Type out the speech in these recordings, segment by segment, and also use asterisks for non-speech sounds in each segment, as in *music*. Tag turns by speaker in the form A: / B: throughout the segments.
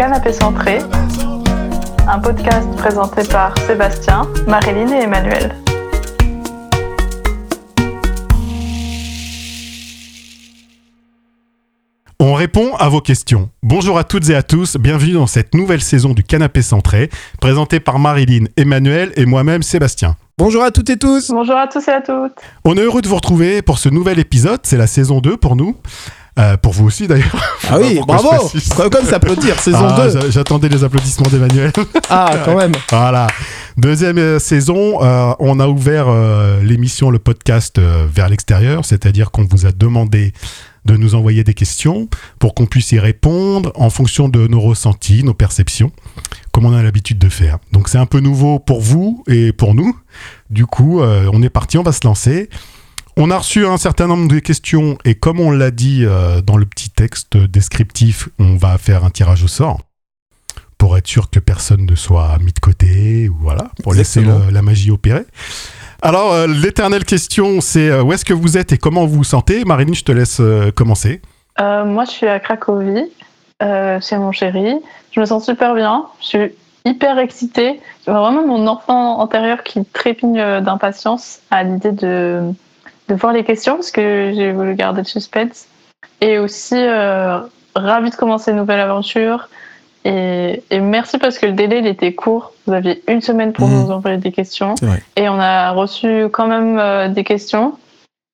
A: Canapé Centré, un podcast présenté par Sébastien, Marilyn et Emmanuel.
B: On répond à vos questions. Bonjour à toutes et à tous, bienvenue dans cette nouvelle saison du Canapé Centré, présentée par Marilyn, Emmanuel et moi-même Sébastien.
C: Bonjour à toutes et tous
A: Bonjour à tous et à toutes.
B: On est heureux de vous retrouver pour ce nouvel épisode, c'est la saison 2 pour nous. Euh, pour vous aussi d'ailleurs.
C: Ah oui, bravo Comme s'applaudir, saison
B: Ah,
C: 2
B: j'a- J'attendais les applaudissements d'Emmanuel.
C: Ah, quand même
B: Voilà. Deuxième euh, saison, euh, on a ouvert l'émission, le podcast vers l'extérieur, c'est-à-dire qu'on vous a demandé de nous envoyer des questions pour qu'on puisse y répondre en fonction de nos ressentis, nos perceptions, comme on a l'habitude de faire. Donc c'est un peu nouveau pour vous et pour nous. Du coup, on est parti, on va se lancer. On a reçu un certain nombre de questions et comme on l'a dit euh, dans le petit texte descriptif, on va faire un tirage au sort pour être sûr que personne ne soit mis de côté, ou voilà, pour laisser le- la magie opérer. Alors, euh, l'éternelle question, c'est euh, où est-ce que vous êtes et comment vous vous sentez? Marilyn, je te laisse euh, commencer.
A: Euh, moi, je suis à Cracovie, euh, chez mon chéri. Je me sens super bien. Je suis hyper excitée. J'ai vraiment mon enfant antérieur qui trépigne d'impatience à l'idée de, de voir les questions parce que j'ai voulu garder le suspense. Et aussi euh, ravie de commencer une nouvelle aventure. Et, et merci parce que le délai il était court. Vous aviez une semaine pour
C: Mhm.
A: nous envoyer des questions. Et on a reçu quand même euh, des questions.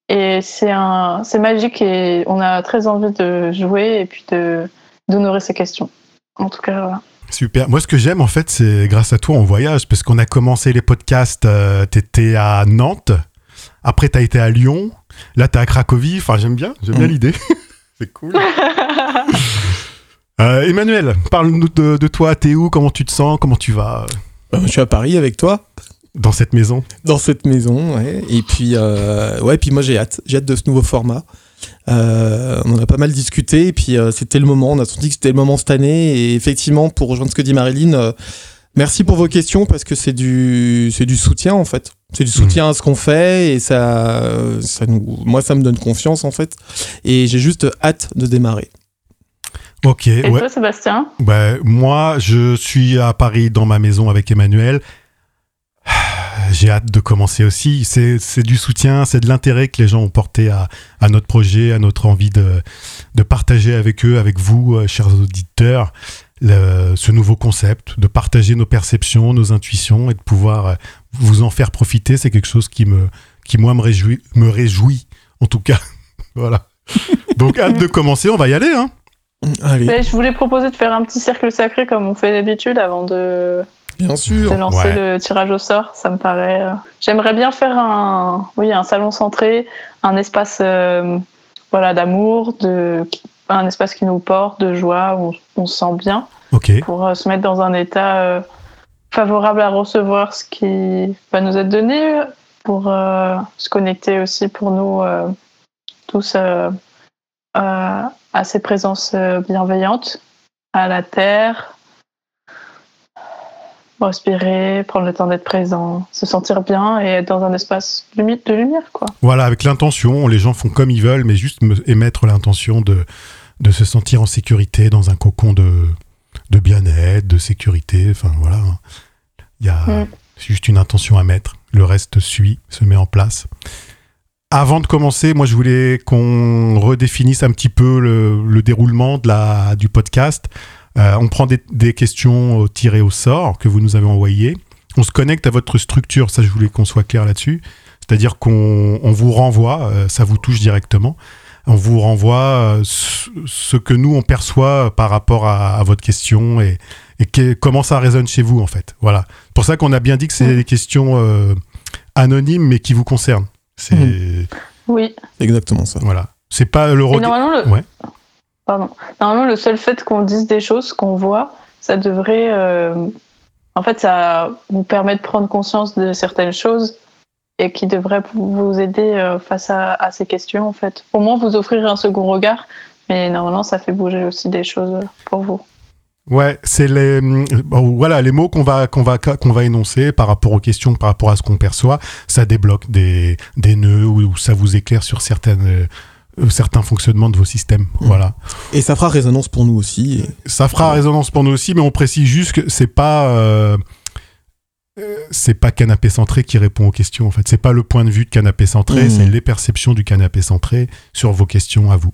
A: Et c'est un, c'est magique et on a très envie de jouer et puis de d'honorer ces questions. En tout cas, voilà.
B: Super. Moi, ce que j'aime, en fait, c'est grâce à toi, on voyage, parce qu'on a commencé les podcasts, euh, t'étais à Nantes, après t'as été à Lyon, là t'es à Cracovie, enfin j'aime bien, j'aime bien
C: Mm.
B: l'idée. *laughs* c'est cool. *laughs* Euh, Emmanuel, parle-nous de, de toi, t'es où, comment tu te sens, comment tu vas? Euh,
C: Je suis à Paris avec toi,
B: dans cette maison
C: dans cette maison, ouais. Et puis, euh, ouais, puis moi j'ai hâte. J'ai hâte de ce nouveau format. Euh, on en a pas mal discuté, et puis euh, c'était le moment. On a senti que c'était le moment cette année. Et effectivement, pour rejoindre ce que dit Marilyn, merci pour vos questions, parce que c'est du, c'est du soutien, en fait. C'est du soutien à ce qu'on fait, et ça, ça nous, moi, ça me donne confiance, en fait. Et j'ai juste hâte de démarrer.
B: Ok,
A: Et
B: ouais.
A: toi, Sébastien?
B: Bah, moi, je suis à Paris dans ma maison avec Emmanuel. J'ai hâte de commencer aussi. C'est c'est du soutien, c'est de l'intérêt que les gens ont porté à, à notre projet, à notre envie de, de partager avec eux, avec vous, euh, chers auditeurs, le- ce nouveau concept, de partager nos perceptions, nos intuitions et de pouvoir euh, vous en faire profiter. C'est quelque chose qui, me, qui moi, me réjouit, me réjouit en tout cas. *laughs* voilà. Donc, hâte de commencer. On va y aller, hein
C: Allez,
A: Mais Je voulais proposer de faire un petit cercle sacré comme on fait d'habitude avant de,
C: bien sûr.
A: de lancer
B: Ouais.
A: le tirage au sort. Ça me paraît. euh, J'aimerais bien faire un, oui, un salon centré, un espace, euh, voilà, d'amour, de, un espace qui nous porte, de joie, où on, on se sent bien,
B: Ok.
A: pour euh, se mettre dans un état euh, favorable à recevoir ce qui va nous être donné, pour euh, se connecter aussi pour nous euh, tous euh, à ces présences bienveillantes, à la terre, respirer, prendre le temps d'être présent, se sentir bien et être dans un espace de lumière, quoi.
B: Voilà, avec l'intention, les gens font comme ils veulent, mais juste me- émettre l'intention de, de se sentir en sécurité dans un cocon de, de bien-être, de sécurité. Enfin, voilà. Il y a
A: Mm.
B: juste une intention à mettre. Le reste suit, se met en place. Avant de commencer, moi, je voulais qu'on redéfinisse un petit peu le, le déroulement de la, du podcast. Euh, on prend des, des questions euh, tirées au sort que vous nous avez envoyées. On se connecte à votre structure, ça je voulais qu'on soit clair là-dessus. C'est-à-dire qu'on on vous renvoie, euh, ça vous touche directement, on vous renvoie euh, ce, que nous on perçoit par rapport à, à votre question et, et que- comment ça résonne chez vous en fait. Voilà. C'est pour ça qu'on a bien dit que c'est des questions euh, anonymes mais qui vous concernent. C'est
C: Mhm.
A: Oui.
C: Exactement ça.
B: voilà. C'est pas le regard.
A: normalement, le...
B: Ouais.
A: Pardon. Normalement, le seul fait qu'on dise des choses, qu'on voit, ça devrait. euh, En fait, ça vous permet de prendre conscience de certaines choses et qui devrait vous aider euh, face à, à ces questions, en fait. Au moins, vous offrir un second regard, mais normalement, ça fait bouger aussi des choses pour vous.
B: Ouais, c'est les bon, voilà les mots qu'on va qu'on va qu'on va énoncer par rapport aux questions, par rapport à ce qu'on perçoit, ça débloque des des nœuds ou, ou ça vous éclaire sur certaines euh, certains fonctionnements de vos systèmes. Voilà.
C: Et ça fera résonance pour nous aussi. et-
B: Ça fera résonance pour nous aussi, mais on précise juste que c'est pas euh, c'est pas canapé centré qui répond aux questions. En fait, c'est pas le point de vue de canapé centré,
C: Mhm.
B: c'est les perceptions du canapé centré sur vos questions à vous.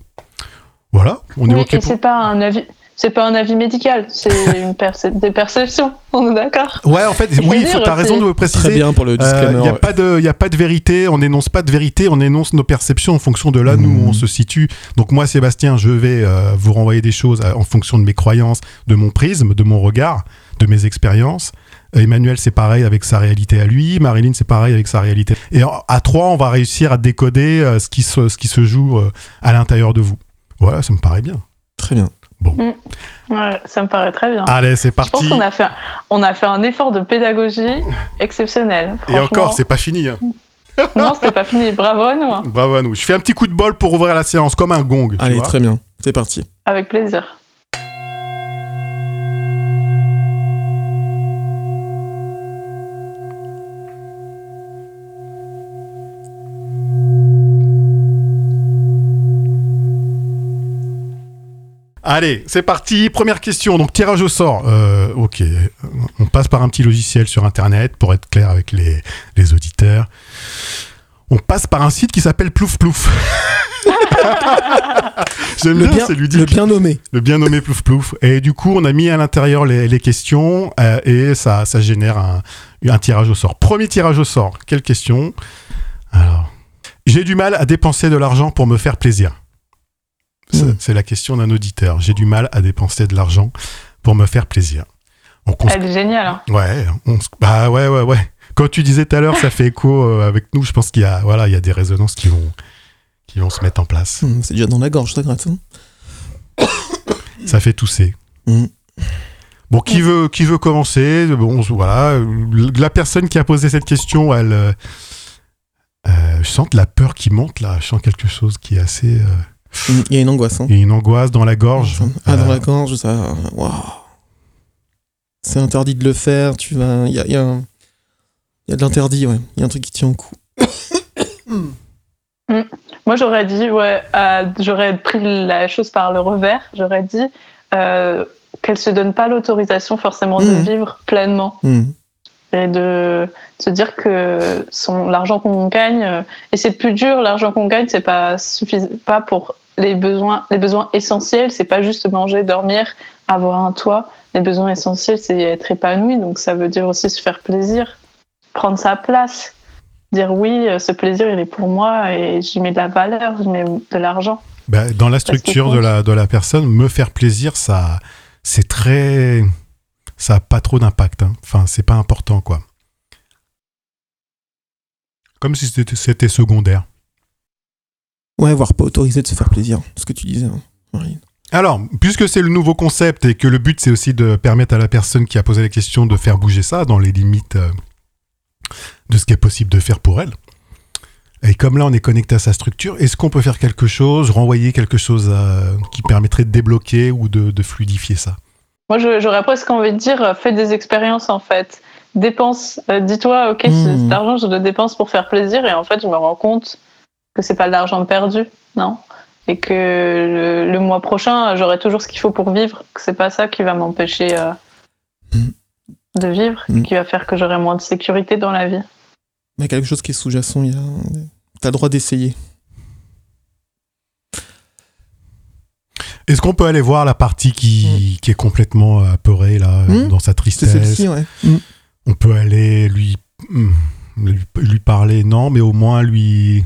B: Voilà, on est
A: Oui,
B: ok pour.
A: c'est pas un avis. C'est pas un avis médical, c'est une perce- des perceptions. *laughs* On est d'accord?
B: Ouais, en fait,
A: Il
B: oui, t'as
A: aussi.
B: raison de le
C: Très
B: préciser.
C: bien pour le
B: Il
C: disclaimer.
B: n'y a,
C: ouais.
B: pas de- y a pas de vérité, on n'énonce pas de vérité, on énonce nos perceptions en fonction de là, nous,
C: Mhm.
B: où on se situe. Donc moi, Sébastien, je vais euh, vous renvoyer des choses euh, en fonction de mes croyances, de mon prisme, de mon regard, de mes expériences. Emmanuel, c'est pareil avec sa réalité à lui. Marilyn, c'est pareil avec sa réalité. Et à trois, on va réussir à décoder euh, ce, qui se, ce qui se joue euh, à l'intérieur de vous. Voilà, ça me paraît bien.
C: Très bien.
A: Ouais, ça me paraît très bien.
B: Allez, c'est
A: Je pense
B: parti.
A: qu'on a fait, un- on a fait un effort de pédagogie exceptionnel. *laughs*
B: Et encore, c'est pas fini. hein. *laughs*
A: Non, c'était pas fini. Bravo à nous. hein.
B: Bravo à nous. Je fais un petit coup de bol pour ouvrir la séance, comme un gong. tu
C: Allez,
B: vois.
C: très bien. C'est parti.
A: Avec plaisir.
B: Allez, c'est parti. Première question. Donc, tirage au sort. Euh, ok. On passe par un petit logiciel sur Internet pour être clair avec les, les auditeurs. On passe par un site qui s'appelle Plouf Plouf. *laughs* J'aime
C: Le
B: bien,
C: bien,
B: c'est
C: le bien nommé.
B: Le bien nommé Plouf Plouf. Et du coup, on a mis à l'intérieur les, les questions euh, et ça, ça génère un, un tirage au sort. Premier tirage au sort. Quelle question? Alors, j'ai du mal à dépenser de l'argent pour me faire plaisir. C'est
C: Hmm.
B: c'est la question d'un auditeur. J'ai du mal à dépenser de l'argent pour me faire plaisir. On cons-
A: Elle est géniale. hein.
B: Ouais, on bah ouais, ouais, ouais. Quand tu disais tout à l'heure, ça fait écho euh, avec nous. Je pense qu'il y a, voilà, il y a des résonances qui vont, qui vont se mettre en place.
C: Hum, C'est déjà dans la gorge, ça gratte.
B: Ça fait tousser.
C: Mm.
B: Bon, qui veut, qui veut commencer? Bon, voilà. La personne qui a posé cette question, elle. euh, euh, je sens de la peur qui monte là. Je sens quelque chose qui est assez. euh,
C: Il y a une angoisse. hein.
B: Il y a une angoisse dans la gorge.
C: Ah, dans
B: Euh,
C: la gorge, ça. Waouh. C'est interdit de le faire. Tu vas. Il y a, il y a un- il y a de l'interdit, ouais. Il y a un truc qui tient au cou.
A: Moi, j'aurais dit, ouais, euh, j'aurais pris la chose par le revers. J'aurais dit euh, qu'elle se donne pas l'autorisation forcément de
C: Mhm.
A: vivre pleinement
C: Hum.
A: et de se dire que son l'argent qu'on gagne euh, et c'est plus dur. L'argent qu'on gagne, c'est pas suffisant, pas pour les besoins, les besoins essentiels. C'est pas juste manger, dormir, avoir un toit. Les besoins essentiels, c'est être épanoui. Donc, ça veut dire aussi se faire plaisir, prendre sa place dire oui, euh, ce plaisir, il est pour moi et j'y mets de la valeur, j'y mets de l'argent.
B: bah, dans la structure de la, de la personne, me faire plaisir, ça, c'est très, ça a pas trop d'impact. hein. Enfin, c'est pas important, quoi. Comme si c'était secondaire.
C: Ouais, voire pas autorisé de se faire plaisir. Ce que tu disais, hein, Marine.
B: Alors, puisque c'est le nouveau concept et que le but c'est aussi de permettre à la personne qui a posé la question de faire bouger ça dans les limites euh, de ce qui est possible de faire pour elle. Et comme là on est connecté à sa structure, est-ce qu'on peut faire quelque chose, renvoyer quelque chose euh, qui permettrait de débloquer ou de, de fluidifier ça?
A: Moi, je- j'aurais presque envie de dire, euh, fais des expériences en fait. Dépense, euh, dis-toi, ok, c'est- cet argent, je le dépense pour faire plaisir et en fait, je me rends compte que c'est pas de l'argent perdu, non? Et que le, le mois prochain, j'aurai toujours ce qu'il faut pour vivre, que c'est pas ça qui va m'empêcher euh,
C: Mhm.
A: de vivre,
C: Mhm.
A: qui va faire que j'aurai moins de sécurité dans la vie.
C: Mais quelque chose qui est sous-jacent, il y a... t'as le droit d'essayer.
B: Est-ce qu'on peut aller voir la partie qui, qui est complètement apeurée là, dans sa
C: C'est
B: tristesse?
C: celle-ci, ouais.
B: On peut aller lui, hmm, lui, lui parler, non, mais au moins lui.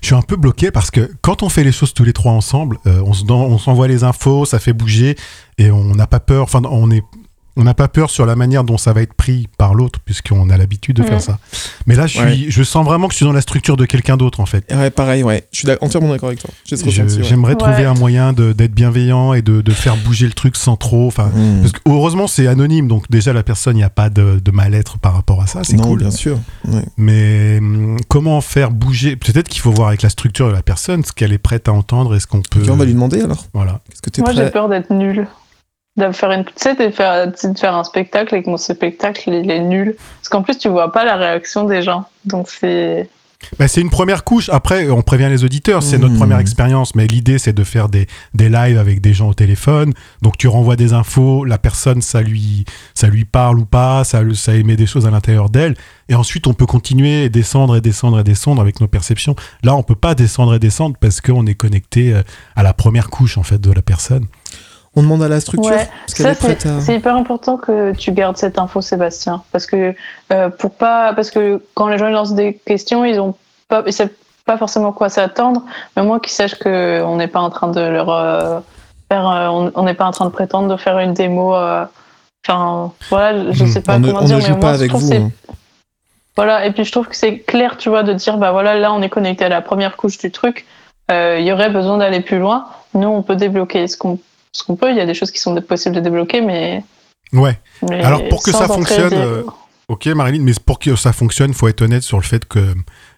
B: Je suis un peu bloqué parce que quand on fait les choses tous les trois ensemble, euh, on s'envoie les infos, ça fait bouger et on n'a pas peur. Enfin, on est, on n'a pas peur sur la manière dont ça va être pris par l'autre puisqu'on a l'habitude de faire ça. Mais là, je suis, je sens vraiment que je suis dans la structure de quelqu'un d'autre en fait.
C: Et Ouais, pareil, ouais. Je suis entièrement d'accord avec toi. Ouais.
B: J'aimerais trouver
A: Ouais.
B: un moyen d'être bienveillant et de, de faire bouger le truc sans trop. Enfin,
C: Mm.
B: parce que heureusement, c'est anonyme, donc déjà la personne, il n'y a pas de, de mal-être par rapport à ça, c'est
C: non,
B: cool.
C: bien sûr. Ouais.
B: Mais hum, comment faire bouger? Peut-être qu'il faut voir avec la structure de la personne ce qu'elle est prête à entendre et ce qu'on peut.
C: Ok, on va lui demander alors.
B: Voilà.
C: Qu'est-ce que t'es
A: Moi, j'ai peur d'être nulle. De faire une, tu sais, de faire, de faire un spectacle et que mon spectacle il est nul. Parce qu'en plus, tu vois pas la réaction des gens. Donc c'est.
B: Bah, c'est une première couche. Après, on prévient les auditeurs, c'est notre
C: Mmh.
B: première expérience. Mais l'idée, c'est de faire des, des lives avec des gens au téléphone. Donc, tu renvoies des infos, la personne, ça lui, ça lui parle ou pas, ça, ça émet des choses à l'intérieur d'elle. Et ensuite, on peut continuer et descendre et descendre et descendre avec nos perceptions. Là, on peut pas descendre et descendre parce qu'on est connecté euh, à la première couche, en fait, de la personne.
C: On demande à la structure.
A: Ouais, Ça, c'est
C: à.
A: c'est hyper important que tu gardes cette info, Sébastien. Parce que, euh, pour pas, parce que quand les gens lancent des questions, ils ont pas, ils savent pas forcément quoi s'attendre. Mais moi, qu'ils sachent qu'on n'est pas en train de leur euh, faire, euh, on on n'est pas en train de prétendre de faire une démo. Enfin, voilà, je
B: Hmm.
A: sais pas
C: on
A: comment
C: on
A: dire,
C: ne
A: mais
C: joue
A: moi,
C: pas
A: je
C: avec
A: trouve
C: vous.
A: que c'est-
C: hein.
A: Voilà, et puis je trouve que c'est clair, tu vois, de dire, bah voilà, là, on est connecté à la première couche du truc. Il y aurait besoin d'aller plus loin. Nous, on peut débloquer ce qu'on ce qu'on peut. Il y a des choses qui sont possibles de débloquer, mais.
B: Ouais.
A: mais
B: Alors, pour que ça fonctionne,
A: des-
B: euh, Ok, Marilyn, mais pour que ça fonctionne, faut être honnête sur le fait que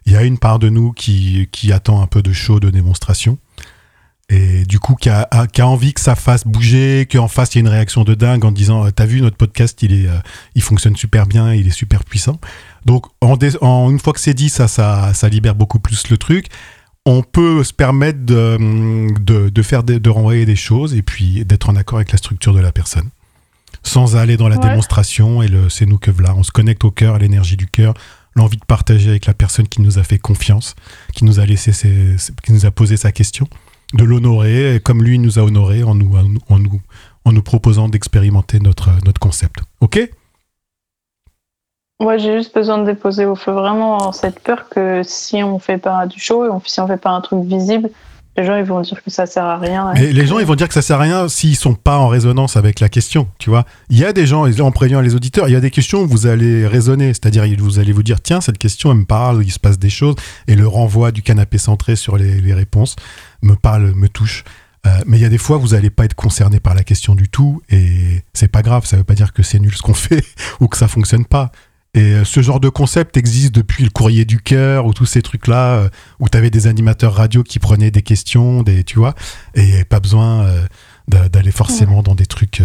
B: il y a une part de nous qui, qui attend un peu de show, de démonstration. Et du coup, qui a, a- qui a envie que ça fasse bouger, qu'en face, il y ait une réaction de dingue en disant euh, T'as vu, notre podcast, il, est, euh, il fonctionne super bien, il est super puissant. Donc, en une fois que c'est dit, ça, ça, ça libère beaucoup plus le truc. On peut se permettre de, de, de faire des- de renvoyer des choses et puis d'être en accord avec la structure de la personne sans aller dans la
A: Ouais.
B: démonstration et le c'est nous que voilà. On se connecte au cœur, à l'énergie du cœur, l'envie de partager avec la personne qui nous a fait confiance, qui nous a laissé ses- qui nous a posé sa question, de l'honorer comme lui nous a honoré en nous, en nous, en nous, en nous proposant d'expérimenter notre, notre concept. Ok?
A: Moi, j'ai juste besoin de déposer au feu vraiment cette peur que si on fait pas du show si on fait pas un truc visible, les gens ils vont dire que ça sert à rien.
B: Mais les gens, ils vont dire que ça sert à rien s'ils sont pas en résonance avec la question, tu vois. Il y a des gens, et là, on prévient les auditeurs, il y a des questions où vous allez raisonner, c'est-à-dire vous allez vous dire, tiens, cette question, elle me parle, il se passe des choses, et le renvoi du canapé centré sur les, les réponses me parle, me touche. Euh, mais il y a des fois, vous n'allez pas être concerné par la question du tout, et c'est pas grave, ça veut pas dire que c'est nul ce qu'on *laughs* fait, ou que ça fonctionne pas. Et euh, ce genre de concept existe depuis le courrier du cœur ou tous ces trucs-là euh, où tu avais des animateurs radio qui prenaient des questions, des, tu vois, et pas besoin euh, d'a- d'aller forcément dans des trucs,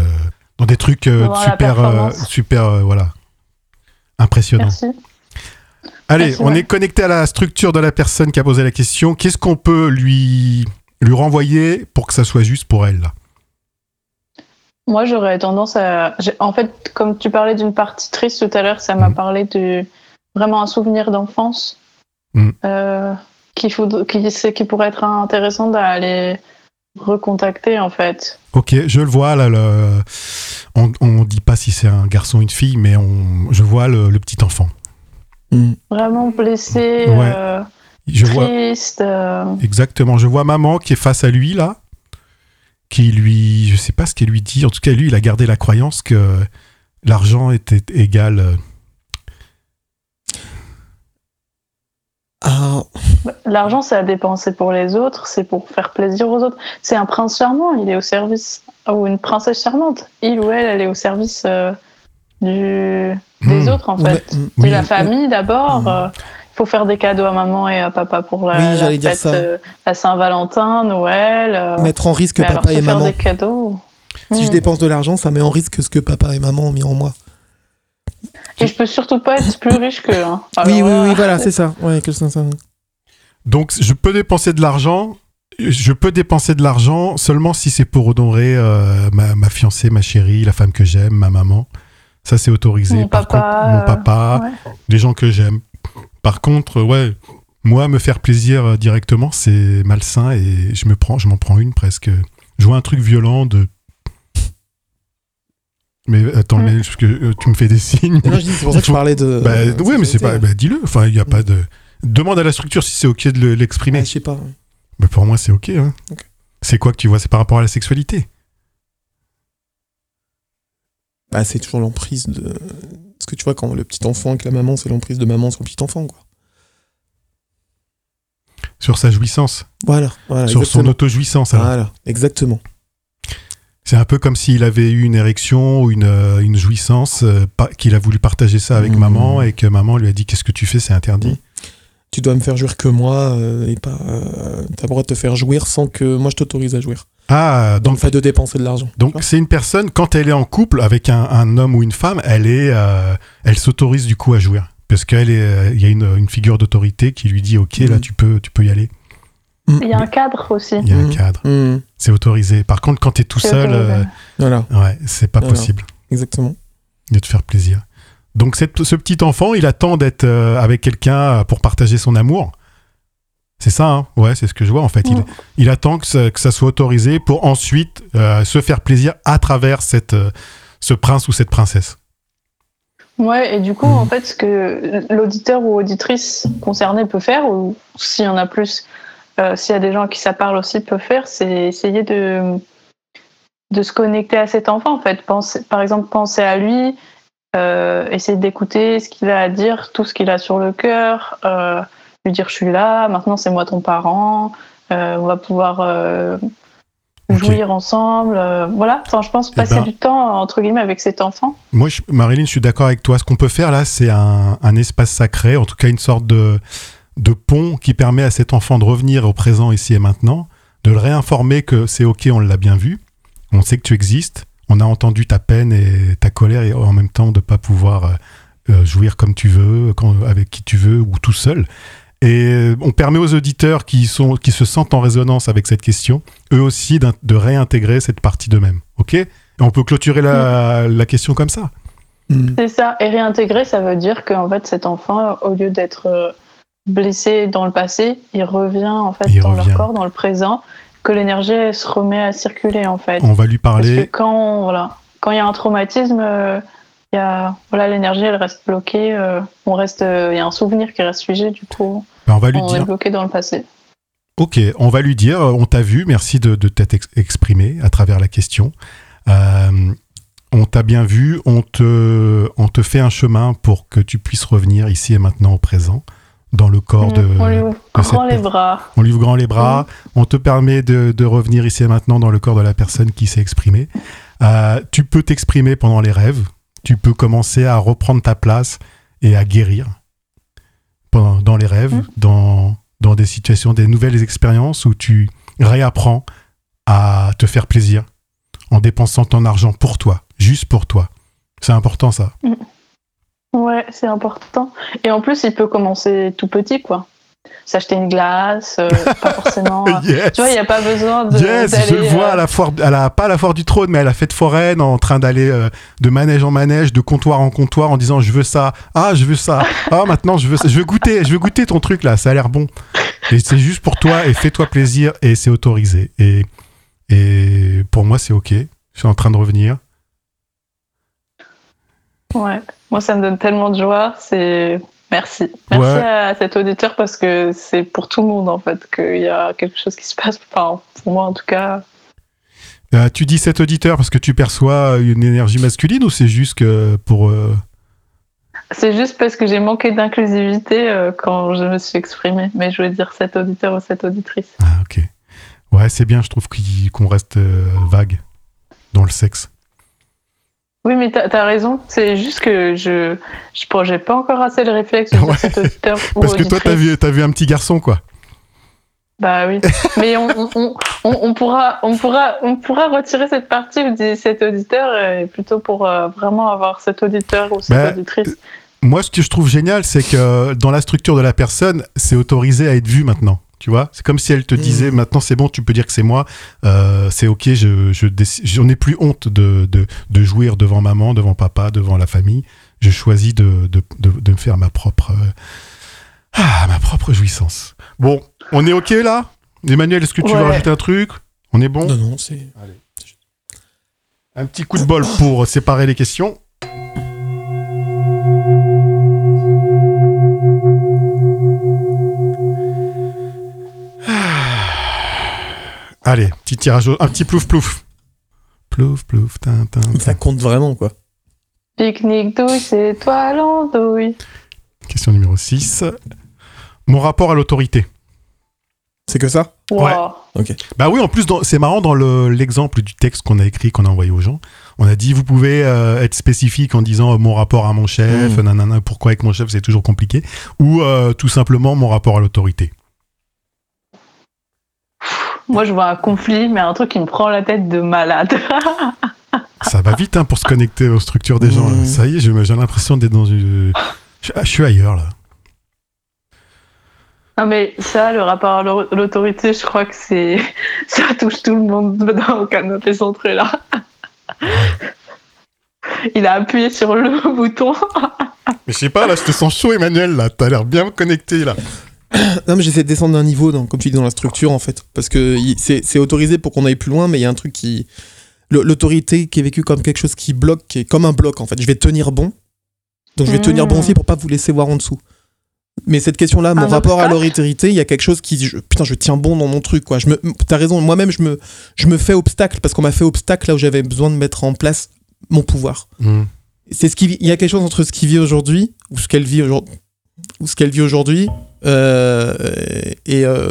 B: dans des trucs super, super, voilà, impressionnants.
A: Merci.
B: Allez,
A: Merci,
B: on
A: ouais.
B: est connecté à la structure de la personne qui a posé la question. Qu'est-ce qu'on peut lui lui renvoyer pour que ça soit juste pour elle là?
A: Moi, j'aurais tendance à. En fait, comme tu parlais d'une partie triste tout à l'heure, ça m'a
B: Mhm.
A: parlé de vraiment un souvenir d'enfance
B: Mhm.
A: euh, qui, pourrait être intéressant d'aller recontacter en fait.
B: Ok, je le vois là. Le... On, on dit pas si c'est un garçon ou une fille, mais on, je vois le, le petit enfant.
C: Mm.
A: Vraiment blessé,
B: Ouais.
A: euh,
B: Je vois
A: triste. euh,
B: exactement. Je vois maman qui est face à lui là, qui lui, je sais pas ce qu'elle lui dit. En tout cas, lui, il a gardé la croyance que l'argent était égal. euh,
C: Ah,
A: L'argent, c'est à dépenser pour les autres, c'est pour faire plaisir aux autres. C'est un prince charmant, il est au service. Ou une princesse charmante. Il ou elle, elle est au service euh, du... des
B: Hmm.
A: autres, en fait.
C: mm.
A: C'est
B: Oui.
A: la famille d'abord.
C: Mm.
A: Euh, Il faut faire des cadeaux à maman et à papa pour la,
C: Oui,
A: la
C: j'allais dire
A: fête,
C: ça.
A: euh, la Saint-Valentin, Noël. euh,
C: mettre en risque
A: mais
C: papa et
A: faire
C: maman.
A: des cadeaux.
C: Si je
A: Mm.
C: dépense de l'argent, ça met en risque ce que papa et maman ont mis en moi.
A: Et je peux surtout pas être plus riche qu'eux. hein. Alors
C: oui, oui, oui, voilà, c'est *laughs* ça. Ouais, que ça, ça-
B: Donc, je peux dépenser de l'argent. Je peux dépenser de l'argent seulement si c'est pour honorer euh, ma, ma fiancée, ma chérie, la femme que j'aime, ma maman. Ça, c'est autorisé.
A: Mon
B: Par
A: papa,
B: contre, mon
A: euh,
B: papa,
A: ouais.
B: les gens que j'aime. Par contre, ouais, moi, me faire plaisir euh, directement, c'est malsain et je me prends, je m'en prends une presque. Je vois un truc violent de. Mais attends,
A: Mm.
B: mais parce que euh, tu me fais des signes.
C: Non, je dis, c'est pour ça que je parlais de.
B: Bah,
C: euh,
B: oui, mais c'est pas. Bah, dis-le. Enfin, il n'y a pas de. Demande à la structure si c'est ok de le- l'exprimer.
C: Ah, je sais pas.
B: Mais pour moi, c'est ok. hein.
C: Ok.
B: C'est quoi que tu vois C'est par rapport à la sexualité
C: Bah, c'est toujours l'emprise de. Parce que tu vois, quand le petit enfant avec la maman, c'est l'emprise de maman sur le petit enfant, quoi.
B: Sur sa jouissance,
C: Voilà, voilà.
B: sur son auto-jouissance. alors.
C: Voilà, exactement.
B: C'est un peu comme s'il avait eu une érection ou une, euh, une jouissance, euh, pas- qu'il a voulu partager ça avec
C: Mmh.
B: maman et que maman lui a dit Qu'est-ce que tu fais C'est interdit.
C: Tu dois me faire jouir que moi euh, et pas. euh, T'as le droit de te faire jouir sans que moi je t'autorise à jouir.
B: Ah,
C: dans
B: donc
C: le fait de dépenser de l'argent.
B: Donc c'est une personne quand elle est en couple avec un, un homme ou une femme, elle est, euh, elle s'autorise du coup à jouir parce qu'elle est, euh, il y a une, une figure d'autorité qui lui dit ok là
C: Mhm.
B: tu peux, tu peux y aller.
A: Il y a un cadre aussi.
B: Il y a un
C: Mhm.
B: cadre, c'est autorisé. Par contre quand tu es tout
A: C'est
B: seul, euh,
C: Voilà,
B: ouais, c'est pas
C: Voilà.
B: possible
C: exactement.
B: de te faire plaisir. Donc cette- ce petit enfant, il attend d'être euh, avec quelqu'un pour partager son amour. C'est ça, hein ouais, c'est ce que je vois en fait. Il,
A: Mm.
B: il attend que ça, que ça soit autorisé pour ensuite euh, se faire plaisir à travers cette, euh, ce prince ou cette princesse.
A: Ouais, et du coup,
C: Mhm.
A: en fait, ce que l'auditeur ou auditrice concernée peut faire, ou s'il y en a plus, euh, s'il y a des gens à qui ça parle aussi, peut faire, c'est essayer de, de se connecter à cet enfant, en fait. Par exemple, penser à lui, essayer d'écouter ce qu'il a à dire, tout ce qu'il a sur le cœur, lui dire je suis là, maintenant c'est moi ton parent, euh, on va pouvoir euh, jouir ensemble, euh, voilà. Enfin, je pense
B: Eh
A: passer
B: ben-
A: du temps entre guillemets avec cet enfant.
B: Moi, je- Marilyn, je suis d'accord avec toi. Ce qu'on peut faire là, c'est un, un espace sacré, en tout cas une sorte de, de pont qui permet à cet enfant de revenir au présent ici et maintenant, de le réinformer que c'est ok, on l'a bien vu, on sait que tu existes, on a entendu ta peine et ta colère et en même temps de pas pouvoir jouir comme tu veux, quand- avec qui tu veux ou tout seul. Et euh, on permet aux auditeurs qui, sont, qui se sentent en résonance avec cette question, eux aussi de réintégrer cette partie d'eux-mêmes. Ok? Et on peut clôturer la, la question comme ça.
C: Mhm.
A: C'est ça. Et réintégrer, ça veut dire qu'en fait, cet enfant, au lieu d'être euh, blessé dans le passé, il revient en fait
B: Il
A: dans
B: revient.
A: leur corps, dans le présent, que l'énergie se remet à circuler en fait.
B: On va lui
A: Parce que
B: parler.
A: quand voilà, quand il y a un traumatisme, euh, il y a voilà l'énergie, elle reste bloquée. euh, on reste, euh, il y a un souvenir qui reste figé. Du coup,
B: Ben, on va lui
A: on est
B: dire.
A: bloqué dans le passé.
B: Ok, on va lui dire. On t'a vu. Merci de, de t'être ex- exprimé à travers la question. Euh, on t'a bien vu. On te, on te fait un chemin pour que tu puisses revenir ici et maintenant au présent, dans le corps de.
A: on lui ouvre grand les bras.
B: On lui ouvre grand les bras. On te permet de, de revenir ici et maintenant dans le corps de la personne qui s'est exprimée. Euh, tu peux t'exprimer pendant les rêves. Tu peux commencer à reprendre ta place et à guérir dans les rêves,
A: Mm.
B: dans, dans des situations, des nouvelles expériences où tu réapprends à te faire plaisir en dépensant ton argent pour toi, juste pour toi. C'est important ça.
A: Ouais, c'est important. Et en plus, il peut commencer tout petit, quoi. S'acheter une glace, euh, *laughs* pas forcément. euh,
B: Yes.
A: Tu vois, il n'y a pas besoin de.
B: Yes, je le vois
A: euh,
B: à la foire, à la, pas à la foire du trône, mais à la fête foraine, en train d'aller euh, de manège en manège, de comptoir en comptoir, en disant je veux ça, ah je veux ça, ah maintenant je veux ça, je veux goûter, je veux goûter ton truc là, ça a l'air bon. Et c'est juste pour toi et fais-toi plaisir et c'est autorisé. Et, et pour moi c'est ok, je suis en train de revenir.
A: Ouais, moi ça me donne tellement de joie. C'est merci, merci
B: Ouais.
A: à cet auditeur parce que c'est pour tout le monde en fait qu'il y a quelque chose qui se passe. Enfin, pour moi en tout cas.
B: Euh, tu dis cet auditeur parce que tu perçois une énergie masculine ou c'est juste que pour euh,
A: C'est juste parce que j'ai manqué d'inclusivité euh, quand je me suis exprimée. Mais je voulais dire cet auditeur ou cette auditrice.
B: ah ok ouais c'est bien je trouve qu'on reste vague dans le sexe.
A: Oui, mais t'as as raison. C'est juste que je je j'ai pas encore assez le réflexe de
B: Ouais.
A: cet auditeur *laughs* ou
B: Parce que toi t'as vu t'as vu un petit garçon quoi.
A: Bah oui, *laughs* mais on, on, on, on- pourra, on, pourra, on pourra retirer cette partie où dit cet auditeur, euh, plutôt pour euh, vraiment avoir cet auditeur ou cette
B: Bah,
A: auditrice.
B: Moi, ce que je trouve génial, c'est que dans la structure de la personne, c'est autorisé à être vu maintenant. Tu vois, c'est comme si elle te
C: Mhm.
B: disait maintenant c'est bon, tu peux dire que c'est moi, euh, c'est ok, je, je j'en ai plus honte de, de, de jouir devant maman, devant papa, devant la famille. Je choisis de, de, de, de me faire ma propre, euh, ah, ma propre jouissance. Bon, on est ok là? Emmanuel, est-ce que tu veux rajouter un truc? On est bon?
C: Non, non, c'est.
B: Un petit coup de bol pour séparer les questions. Allez, petit tirage, au- un petit plouf plouf. Plouf plouf, tin, tin, tin.
C: Ça compte vraiment, quoi.
A: Pique-nique douille, c'est toi l'andouille.
B: Question numéro 6. Mon rapport à l'autorité.
C: C'est que ça?
A: Wow.
B: Bah oui, en plus, dans- c'est marrant dans le- l'exemple du texte qu'on a écrit, qu'on a envoyé aux gens. On a dit, vous pouvez euh, être spécifique en disant euh, mon rapport à mon chef,
C: Mm.
B: nanana, pourquoi avec mon chef c'est toujours compliqué, ou euh, tout simplement mon rapport à l'autorité.
A: Moi, je vois un conflit, mais un truc qui me prend la tête de malade. *laughs*
B: Ça va vite hein, pour se connecter aux structures des gens. là.
C: Mmh.
B: Ça y est, j'ai l'impression d'être dans une. Je, ah, je suis ailleurs là.
A: non, mais ça, le rapport à l'au- l'autorité, je crois que c'est. *laughs* Ça touche tout le monde dans le canapé centré là. Il a appuyé sur le *laughs* bouton.
B: Mais je sais pas, là, je te sens chaud, Emmanuel. Là, t'as l'air bien connecté là. *coughs*
C: Non, mais j'essaie de descendre d'un niveau, dans, comme tu dis, dans la structure, en fait. Parce que c'est c'est autorisé pour qu'on aille plus loin, mais il y a un truc qui. L'autorité qui est vécue comme quelque chose qui bloque, qui est comme un bloc, en fait. Je vais tenir bon. Donc je vais
A: Mmh.
C: tenir bon aussi pour pas vous laisser voir en dessous. Mais cette question-là, mon
A: Un
C: rapport à l'autorité, il y a quelque chose qui. je- putain, je tiens bon dans mon truc, quoi. Je me, t'as raison, moi-même, je me, je me fais obstacle parce qu'on m'a fait obstacle là où j'avais besoin de mettre en place mon pouvoir.
B: Mmh.
C: c'est ce qui il y a quelque chose entre ce qu'il vit aujourd'hui ou ce qu'elle vit aujourd'hui ou ce qu'elle vit aujourd'hui et euh,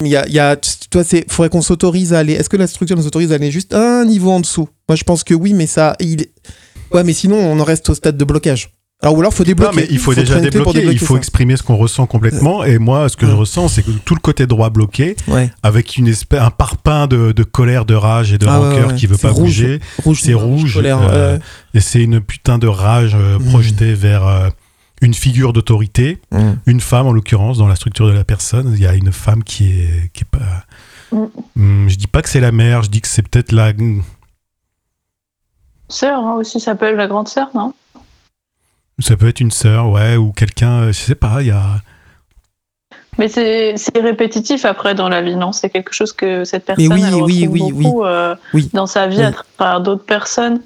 C: il y a, il y a toi c'est faudrait qu'on s'autorise à aller est-ce que la structure nous autorise à aller juste un niveau en dessous? Moi je pense que oui mais ça il ouais mais sinon on en reste au stade de blocage alors ou alors faut
B: Non,
C: débloquer
B: mais il faut, déjà débloquer, il faut
C: ça.
B: exprimer ce qu'on ressent complètement. Et moi, ce que je ressens, c'est que tout le côté droit bloqué,
C: ouais
B: avec une espèce, un parpaing de, de colère, de rage et de
C: Ah
B: rancœur
C: ouais.
B: qui veut pas
C: rouge.
B: bouger. c'est rouge,
C: colère,
B: euh, Et c'est une putain de rage euh, projetée vers euh, une figure d'autorité.
C: Mm.
B: une femme en l'occurrence, dans la structure de la personne. Il y a une femme qui est, qui est pas.
A: Mm.
B: Hmm, je dis pas que c'est la mère, je dis que c'est peut-être la.
A: Sœur, hein, aussi, ça s'appelle la grande sœur, non?
B: Ça peut être une sœur, ouais, ou quelqu'un, euh, je sais pas, il y a.
A: Mais c'est c'est répétitif après dans la vie, non? C'est quelque chose que cette personne
C: oui,
A: elle
C: oui, oui,
A: beaucoup euh,
C: Oui.
A: dans sa vie
C: Oui.
A: à travers d'autres personnes.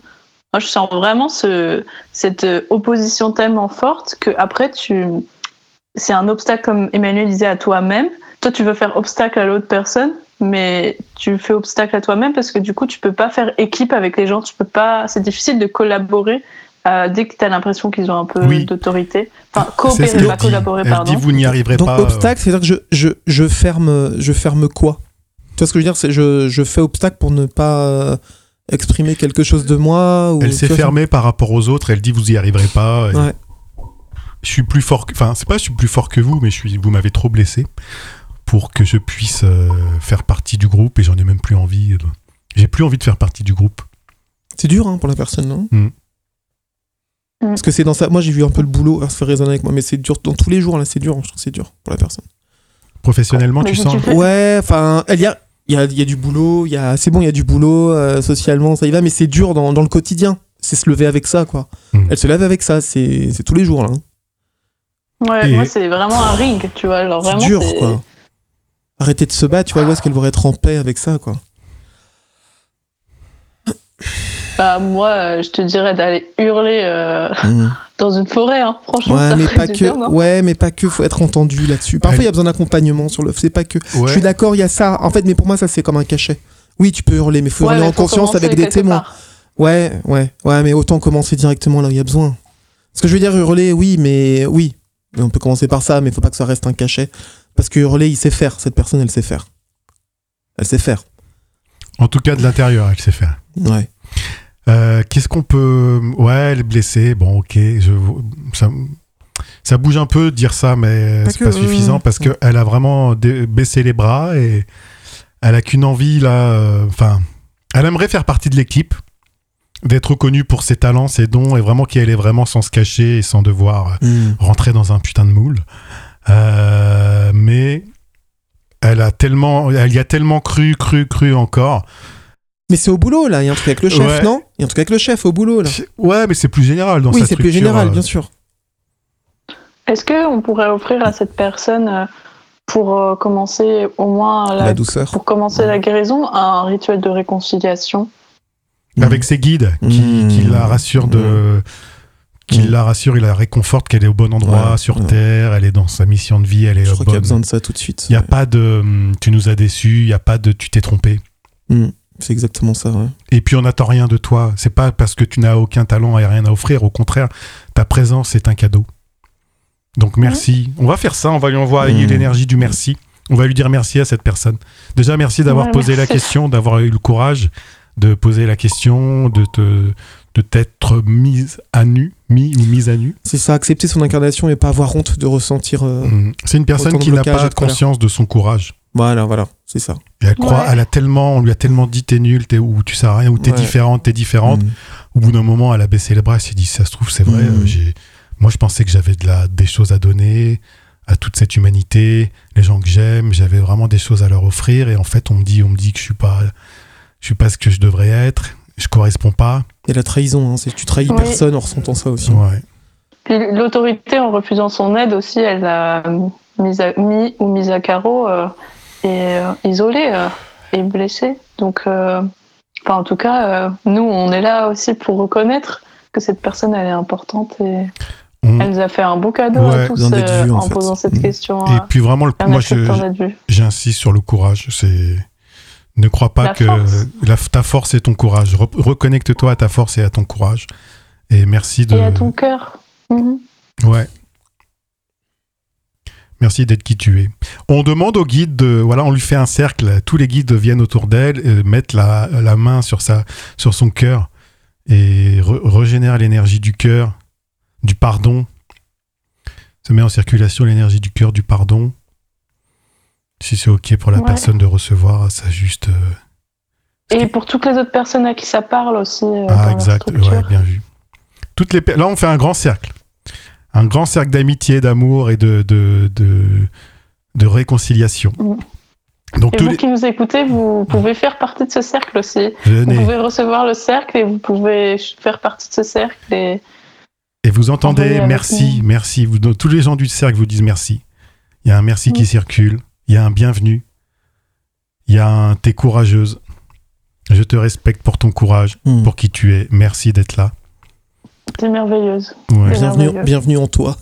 A: Moi, je sens vraiment ce, cette euh, opposition tellement forte que après tu, c'est un obstacle comme Emmanuel disait à toi-même. Toi, tu veux faire obstacle à l'autre personne, mais tu fais obstacle à toi-même parce que du coup, tu peux pas faire équipe avec les gens. Tu peux pas. C'est difficile de collaborer euh, dès que tu as l'impression qu'ils ont un peu
B: Oui.
A: d'autorité. Enfin, coopérer, pas collaborer,
B: Elle
A: pardon.
B: dit vous n'y arriverez
C: donc
B: pas. euh,
C: obstacle c'est à dire que je, je, je ferme je ferme quoi? Tu vois ce que je veux dire? C'est je, je fais obstacle pour ne pas euh, exprimer quelque chose de moi ou
B: Elle s'est fermée par rapport aux autres. Elle dit vous y arriverez pas. Et
C: Ouais.
B: Je suis plus fort. Que... Enfin, c'est pas je suis plus fort que vous, mais je suis. Vous m'avez trop blessé pour que je puisse euh, faire partie du groupe et j'en ai même plus envie. de- J'ai plus envie de faire partie du groupe.
C: C'est dur hein, pour la personne, non?
B: Mm.
A: Mm.
C: Parce que c'est dans ça. Moi, j'ai vu un peu le boulot, ça fait résonner avec moi, mais c'est dur dans tous les jours. Là, c'est dur. Je trouve que c'est dur pour la personne.
B: Professionnellement, tu sens.
C: Ouais, enfin, il y a, il y, a, il y a du boulot. Il y a, c'est bon, il y a du boulot euh, socialement, ça y va, mais c'est dur dans, dans le quotidien. C'est se lever avec ça, quoi.
B: Mm.
C: Elle se lève avec ça. C'est, c'est tous les jours là. hein.
A: Ouais,
B: Et-
A: moi c'est vraiment un ring, tu vois. Genre
C: C'est
A: vraiment,
C: dur,
A: c'est-
C: quoi. Arrêter de se battre, tu vois, où est-ce qu'elle voudrait être en paix avec ça, quoi?
A: Bah, moi, euh, je te dirais d'aller hurler euh,
C: Mm.
A: Dans une forêt, hein. franchement.
C: Ouais,
A: ça
C: mais pas que.
A: bien, non
C: ouais, mais pas que. Faut être entendu là-dessus. Parfois, il y a besoin d'accompagnement sur le. C'est pas que.
B: Ouais.
C: Je suis d'accord, il y a ça. En fait, mais pour moi, ça c'est comme un cachet. Oui, tu peux hurler, mais faut
A: Ouais,
C: hurler
A: mais
C: en
A: faut
C: conscience avec des témoins.
A: part.
C: Ouais, ouais, ouais, mais autant commencer directement là où il y a besoin. Ce que je veux dire, hurler, oui, mais oui. Mais on peut commencer par ça, mais faut pas que ça reste un cachet. Parce que hurler, il sait faire. Cette personne, elle sait faire. Elle sait faire.
B: En tout cas, de l'intérieur, elle sait faire.
C: Ouais.
B: Euh, Qu'est-ce qu'on peut. Ouais, elle est blessée. Bon, ok. Je... Ça... ça bouge un peu de dire ça, mais c'est pas
C: euh,
B: suffisant parce
C: ouais.
B: qu'elle a vraiment dé- baissé les bras et elle a qu'une envie là. euh, Enfin, elle aimerait faire partie de l'équipe, d'être reconnue pour ses talents, ses dons et vraiment qu'elle est vraiment sans se cacher et sans devoir euh,
C: Mm.
B: rentrer dans un putain de moule. Euh, mais elle a tellement, elle y a tellement cru, cru, cru encore.
C: Mais c'est au boulot, là. Il y a un truc avec le chef,
B: Ouais.
C: non? Il y a un truc avec le chef au boulot, là.
B: Ouais, mais c'est plus général dans
C: Oui,
B: sa
C: c'est plus
B: structure,
C: général,
B: euh,
C: bien sûr.
A: Est-ce qu'on pourrait offrir à cette personne, euh, pour euh, commencer au moins la,
C: La douceur.
A: pour commencer la guérison, un rituel de réconciliation?
B: Avec ses guides qui,
C: Mmh.
B: qui la rassurent de qui
C: Mmh.
B: la rassure il la réconforte qu'elle est au bon endroit
C: Ouais,
B: sur
C: ouais.
B: terre elle est dans sa mission de vie elle est
C: Je crois qu'il y a
B: bonne
C: besoin de ça tout de suite.
B: il y a pas de hum, tu nous as déçus il y a pas de tu t'es trompé
C: Mm. C'est exactement ça, ouais.
B: et puis on n'attend rien de toi c'est pas parce que tu n'as aucun talent et rien à offrir au contraire ta présence est un cadeau donc merci on va faire ça on va lui envoyer
C: Mmh.
B: l'énergie du merci on va lui dire merci à cette personne déjà merci d'avoir
A: Ouais,
B: posé la question d'avoir eu le courage de poser la question de te de t'être mise à nu mis ou mise à nu
C: C'est ça, accepter son incarnation et pas avoir honte de ressentir. euh,
B: Mm. C'est une personne qui n'a pas
C: de
B: conscience de son courage.
C: Voilà, voilà, c'est ça.
B: Et elle croit,
A: Ouais.
B: elle a tellement, on lui a tellement dit t'es nul, t'es ou tu sais rien, ou t'es
C: Ouais.
B: différente, t'es différente.
C: Mm.
B: Au bout d'un moment, elle a baissé les bras, elle s'est dit ça se trouve c'est vrai. Euh, j'ai, moi je pensais que j'avais de la, des choses à donner à toute cette humanité, les gens que j'aime, j'avais vraiment des choses à leur offrir. Et en fait, on me dit, on me dit que je suis pas, je suis pas ce que je devrais être, je corresponds pas.
C: Et la trahison, hein, c'est tu trahis personne en ressentant ça aussi.
B: Ouais.
A: Puis l'autorité, en refusant son aide aussi, elle a mis, à- mis ou mise à carreau euh, et euh, isolée euh, et blessée. Donc, euh, enfin, en tout cas, nous, on est là aussi pour reconnaître que cette personne, elle est importante et elle nous a fait un beau cadeau
B: Ouais,
A: à tous
C: d'être
A: euh,
C: vue, en
A: en, posant cette
C: Mm.
A: question.
B: Et
A: euh,
B: puis vraiment, le,
A: en
B: moi j'insiste sur le courage. C'est ne crois pas
A: La
B: que
A: force.
B: la- ta force est ton courage. Re- Reconnecte-toi à ta force et à ton courage. Et merci de.
A: Et à ton cœur. Mhm.
B: Ouais. Merci d'être qui tu es. On demande au guide de, voilà, on lui fait un cercle. Tous les guides viennent autour d'elle, euh, mettent la, la main sur sa, sur son cœur et re- régénèrent l'énergie du cœur, du pardon. Se met en circulation l'énergie du cœur, du pardon. Si c'est ok pour la
A: Ouais.
B: personne de recevoir ça juste. euh,
A: Et pour toutes les autres personnes à qui ça parle aussi. euh,
B: Ah, exact, ouais, bien vu. Toutes les, là, on fait un grand cercle. Un grand cercle d'amitié, d'amour et de, de, de, de réconciliation.
A: Mm.
B: Donc,
A: Et vous
B: les.
A: qui nous écoutez, vous pouvez faire partie de ce cercle aussi. Vous pouvez recevoir le cercle et vous pouvez faire partie de ce cercle. Et...
B: Et vous entendez, merci,
A: nous.
B: merci. Vous, tous les gens du cercle vous disent merci. Il y a un merci qui
A: Mm.
B: circule. Il y a un bienvenue. Il y a un t'es courageuse. Je te respecte pour ton courage,
C: Mm.
B: pour qui tu es. Merci d'être là.
A: C'est merveilleuse.
B: Ouais.
C: Bienvenue, en toi.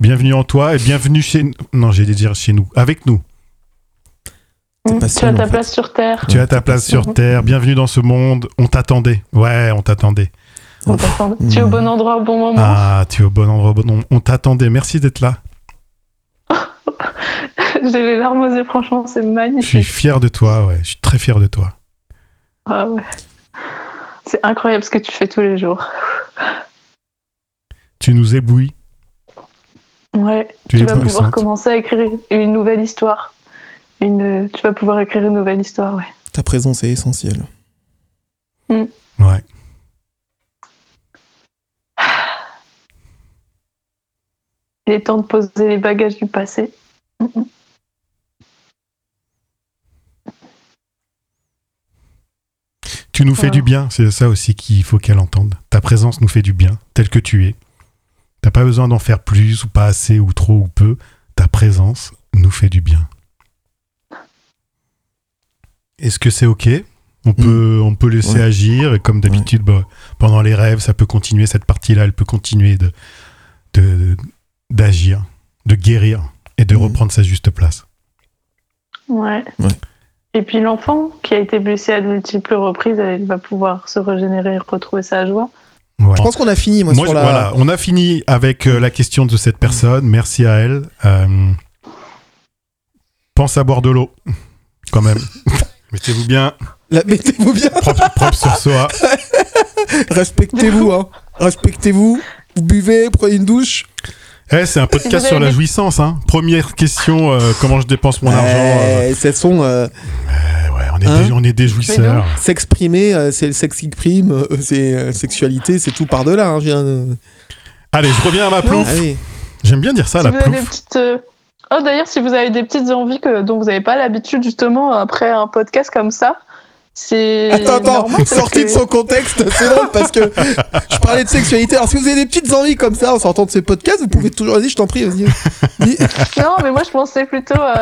B: Bienvenue en toi et bienvenue chez nous. Non, j'ai dire chez nous. Avec nous.
C: T'es
A: Mm.
C: pas
A: Tu
C: seul,
A: as ta
C: fait.
A: place sur Terre.
B: Tu as ta place sur
A: Mhm.
B: Terre. Bienvenue dans ce monde. On t'attendait. Ouais, on t'attendait.
A: On. Tu es au bon endroit au bon moment.
B: Ah, tu es au bon endroit. au bon- On, on t'attendait. Merci d'être là. *laughs*
A: J'ai les larmes aux yeux, franchement, c'est
B: Je suis
A: magnifique.
B: fier de toi. Ouais, je suis très fier de toi.
A: Ah ouais. C'est incroyable ce que tu fais tous les jours.
B: Tu nous éblouis.
A: Ouais.
B: Tu,
A: vas pouvoir commencer à écrire une nouvelle histoire. Une... Tu vas pouvoir écrire une nouvelle histoire, ouais.
C: Ta présence est essentielle.
B: Ouais.
A: Il est temps de poser les bagages du passé. Mhm.
B: Tu nous fais
A: Voilà.
B: du bien. C'est ça aussi qu'il faut qu'elle entende. Ta présence nous fait du bien, tel que tu es. T'as pas besoin d'en faire plus ou pas assez ou trop ou peu. Ta présence nous fait du bien. Est-ce que c'est ok? On peut, on peut laisser
C: Ouais.
B: agir et comme d'habitude, bah, pendant les rêves, ça peut continuer, cette partie-là, elle peut continuer de, de- d'agir, de guérir et de
C: Mhm.
B: reprendre sa juste place.
A: Ouais.
C: Ouais.
A: Et puis l'enfant qui a été blessé à de multiples reprises, il va pouvoir se régénérer et retrouver sa joie.
B: Ouais.
C: Je pense qu'on a fini, moi,
B: Moi,
C: sur
B: je-
C: la...
B: voilà, on a fini avec euh, la question de cette personne. Merci à elle. Euh, pense à boire de l'eau, quand même. *laughs* Mettez-vous bien,
C: la- Mettez-vous bien,
B: propre, propre sur soi. *laughs*
C: respectez-vous, hein. Respectez-vous, vous buvez, prenez une douche.
B: Eh, c'est un podcast sur la jouissance. Hein. Première question euh, comment je dépense mon argent euh,
C: Eh, Ce sont euh,
B: eh ouais, on est,
C: Hein
B: des, on est des jouisseurs.
C: s'exprimer, euh, c'est le sexe exprime, euh, c'est euh, sexualité, c'est tout par-delà. Hein, je viens de-
B: Allez, je reviens à ma plouf. J'aime bien dire ça,
A: Si
B: la plouf.
A: petites, euh, Oh, d'ailleurs, si vous avez des petites envies que, dont vous n'avez pas l'habitude, justement, après un podcast comme ça, c'est.
C: Attends, attends, sorti de son contexte, c'est drôle parce que je parlais de sexualité. Alors, si vous avez des petites envies comme ça en sortant de ce podcast, vous pouvez toujours. Vas-y, je t'en prie, vas-y.
A: Non, mais moi, je pensais plutôt euh,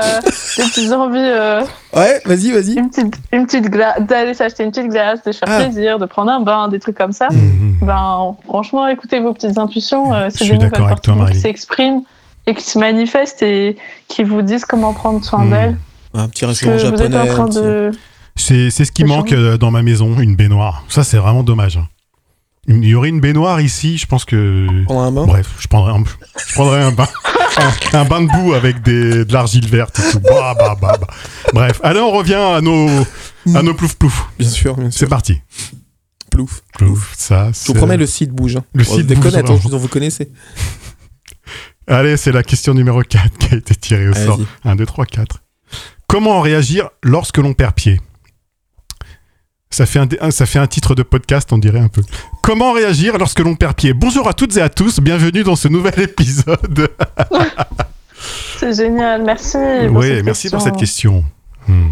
A: des petites envies. euh,
C: Ouais, vas-y, vas-y.
A: une petite, une petite glace, d'aller s'acheter une petite glace, de se faire
C: Ah.
A: plaisir, de prendre un bain, des trucs comme ça.
B: Mhm.
A: Ben, franchement, écoutez vos petites intuitions. euh,
B: Je
A: c'est
B: suis
A: des nouvelles
B: d'accord avec
A: parties
B: toi,
A: de vous qui
B: Marie.
A: s'expriment et qui se manifestent et qui vous disent comment prendre soin
B: Mhm.
A: d'elles.
C: Un petit restaurant
A: que vous êtes
C: japonais.
A: en train
C: petit-
A: de.
B: C'est c'est ce qui manque euh, dans ma maison, une baignoire. Ça, c'est vraiment dommage. hein. Il y aurait une baignoire ici, je pense que.
C: Prendre un bain?
B: Bref, je prendrais un, je prendrais un bain, *laughs* un, un bain de boue avec des, de l'argile verte et tout. Bah, bah, bah, bah. Bref, allez, on revient à nos, à nos plouf plouf.
C: Bien sûr, bien sûr.
B: C'est parti.
C: Plouf.
B: Plouf, ça.
C: Je vous promets, le site bouge. hein.
B: Le
C: Bon,
B: site bouge,
C: attends,
B: vraiment.
C: je- vous connaissez.
B: Allez, c'est la question numéro 4 qui a été tirée au sort.
C: Allez-y.
B: 1, 2, 3, 4. comment réagir lorsque l'on perd pied? Ça fait, un, ça fait un titre de podcast, on dirait un peu. Comment réagir lorsque l'on perd pied? Bonjour à toutes et à tous, bienvenue dans ce nouvel épisode. *laughs*
A: c'est génial, merci.
B: oui, merci pour cette question. Hmm.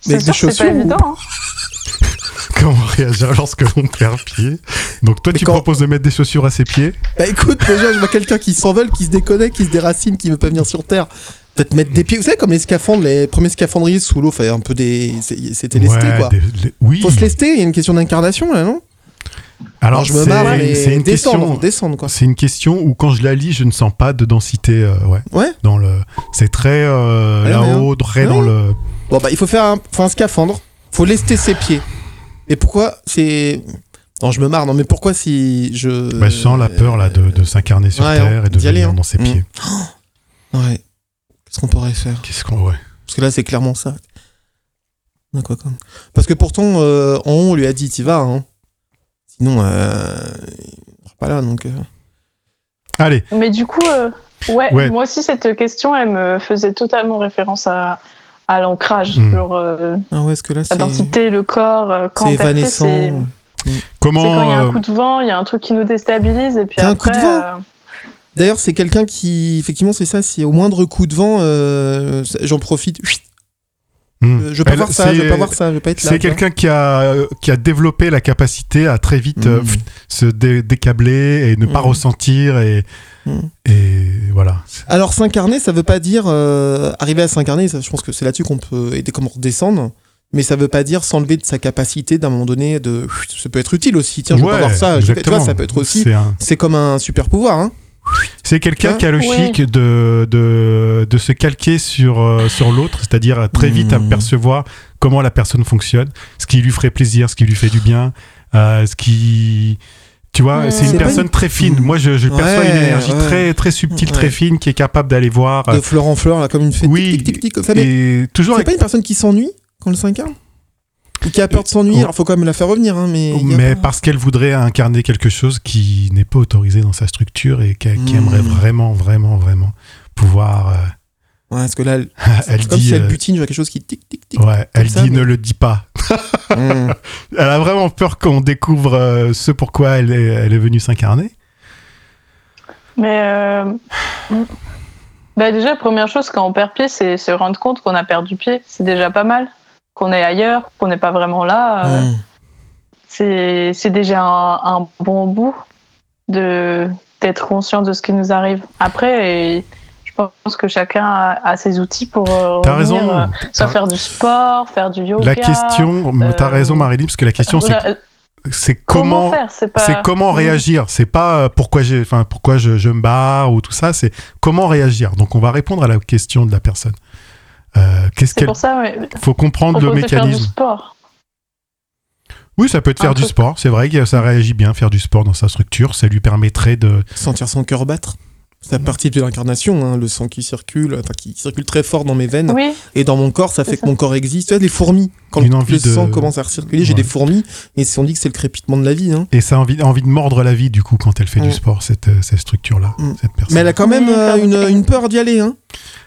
A: C'est c'est pas évident. Hein. *laughs*
B: Comment réagir lorsque l'on perd pied? Donc toi, tu proposes de mettre des chaussures à ses pieds?
C: Bah écoute, déjà, je vois quelqu'un qui s'envole, qui se déconnecte, qui se déracine, qui veut pas venir sur Terre. Peut-être mettre des pieds, vous savez, comme les scaphandres, les premiers scaphandriers sous l'eau, un peu des. C'était lesté, quoi.
B: Oui.
C: Faut se lester, il y a une question d'incarnation, là, non?
B: Alors, je me marre, c'est une
C: descendre, question, quoi.
B: C'est une question où quand je la lis, je ne sens pas de densité, euh, ouais.
C: Ouais.
B: Dans le, c'est très euh, là-haut, très dans le.
C: Bon bah, il faut faire un, faut un scaphandre. Faut lester ses pieds. Et pourquoi c'est non, je me marre. Non, mais pourquoi si je.
B: Bah, je sens la peur là de, de s'incarner sur terre et de venir hein. dans ses pieds.
C: Mmh. Ouais. Qu'est-ce qu'on pourrait faire
B: Qu'est-ce qu'on ouais.
C: Parce que là, c'est clairement ça. Quoi. Parce que pourtant, euh, on lui a dit, t'y vas. Hein. Sinon, euh, il sera pas là, donc. Euh.
B: Allez.
A: Mais du coup, euh, ouais, moi aussi, cette question, elle me faisait totalement référence à, à l'ancrage. Hmm.
C: ah ouais, est-ce que là,
A: la densité, le corps, quand
C: c'est évanescent.
B: Comment
A: quand il y a un coup de vent, il y a un truc qui nous déstabilise et puis après.
C: Un coup de vent D'ailleurs, c'est quelqu'un qui, effectivement, c'est ça. Si au moindre coup de vent, euh, j'en profite. Hmm. Euh, je veux pas voir ça, je pas voir ça, je veux pas être là.
B: C'est quelqu'un qui a qui a développé la capacité à très vite euh, hmm. se décabler et ne pas hmm. ressentir et et voilà.
C: Alors s'incarner, ça veut pas dire arriver à s'incarner. Je pense que c'est là-dessus qu'on peut aider comment redescendre. Mais ça veut pas dire s'enlever de sa capacité d'un moment donné de. Ça peut être utile aussi. Tiens, je veux pas voir ça. tu vois, ça peut être aussi. C'est comme un super pouvoir. Hein.
B: C'est quelqu'un qui a le chic de, de, de, se calquer sur, euh, sur l'autre, c'est-à-dire très vite mmh. apercevoir comment la personne fonctionne, ce qui lui ferait plaisir, ce qui lui fait du bien, euh, ce qui. Tu vois, c'est une personne très fine. Moi, je, je perçois une énergie très, très subtile, très fine, qui est capable d'aller voir.
C: De fleur en fleur, là, comme une fête.
B: Oui,
C: tic, tic,
B: tic, et toujours.
C: C'est pas une personne qui s'ennuie quand elle s'incarne ou qui a peur de s'ennuyer, alors faut quand même la faire revenir. Hein, mais
B: mais parce qu'elle voudrait incarner quelque chose qui n'est pas autorisé dans sa structure et qui, hmm. aimerait vraiment, vraiment, vraiment pouvoir. Euh,
C: ouais, parce que là, elle, *laughs* comme si elle euh, butine, quelque chose qui tic, tic, tic.
B: Ouais, elle dit ne le dis pas. Hmm. *laughs* Elle a vraiment peur qu'on découvre euh, ce pourquoi elle est, elle est venue s'incarner.
A: Mais bah déjà, première chose, quand on perd pied, c'est se rendre compte qu'on a perdu pied. C'est déjà pas mal qu'on est ailleurs, qu'on n'est pas vraiment là, euh, c'est déjà un, bon bout de d'être conscient de ce qui nous arrive. Après, je pense que chacun a, ses outils pour euh,
B: raison. Euh,
A: soit faire du sport, faire du yoga.
B: La question, tu t'as raison Marie-Lise, parce que la question c'est c'est comment, c'est comment réagir c'est pas pourquoi j'ai enfin pourquoi je, je, me barre ou tout ça c'est comment réagir donc on va répondre à la question de la personne
A: euh, qu'est-ce qu'elle.
B: faut comprendre le mécanisme. Faire du
A: sport.
B: Oui, ça peut être faire du sport. C'est vrai que ça réagit bien, faire du sport dans sa structure. Ça lui permettrait de.
C: Sentir son cœur battre. C'est partie de l'incarnation, hein, le sang qui circule, enfin qui circule très fort dans mes veines et dans mon corps, ça fait que mon corps existe. Tu vois, les fourmis, quand le, sang commence à circuler, j'ai des fourmis et on dit que c'est le crépitement de la vie. Hein.
B: Et ça a envie, envie de mordre la vie du coup quand elle fait du sport, cette, euh, cette structure-là, mm. cette personne.
C: Mais elle a quand même euh, une, une, peur d'y aller. Hein.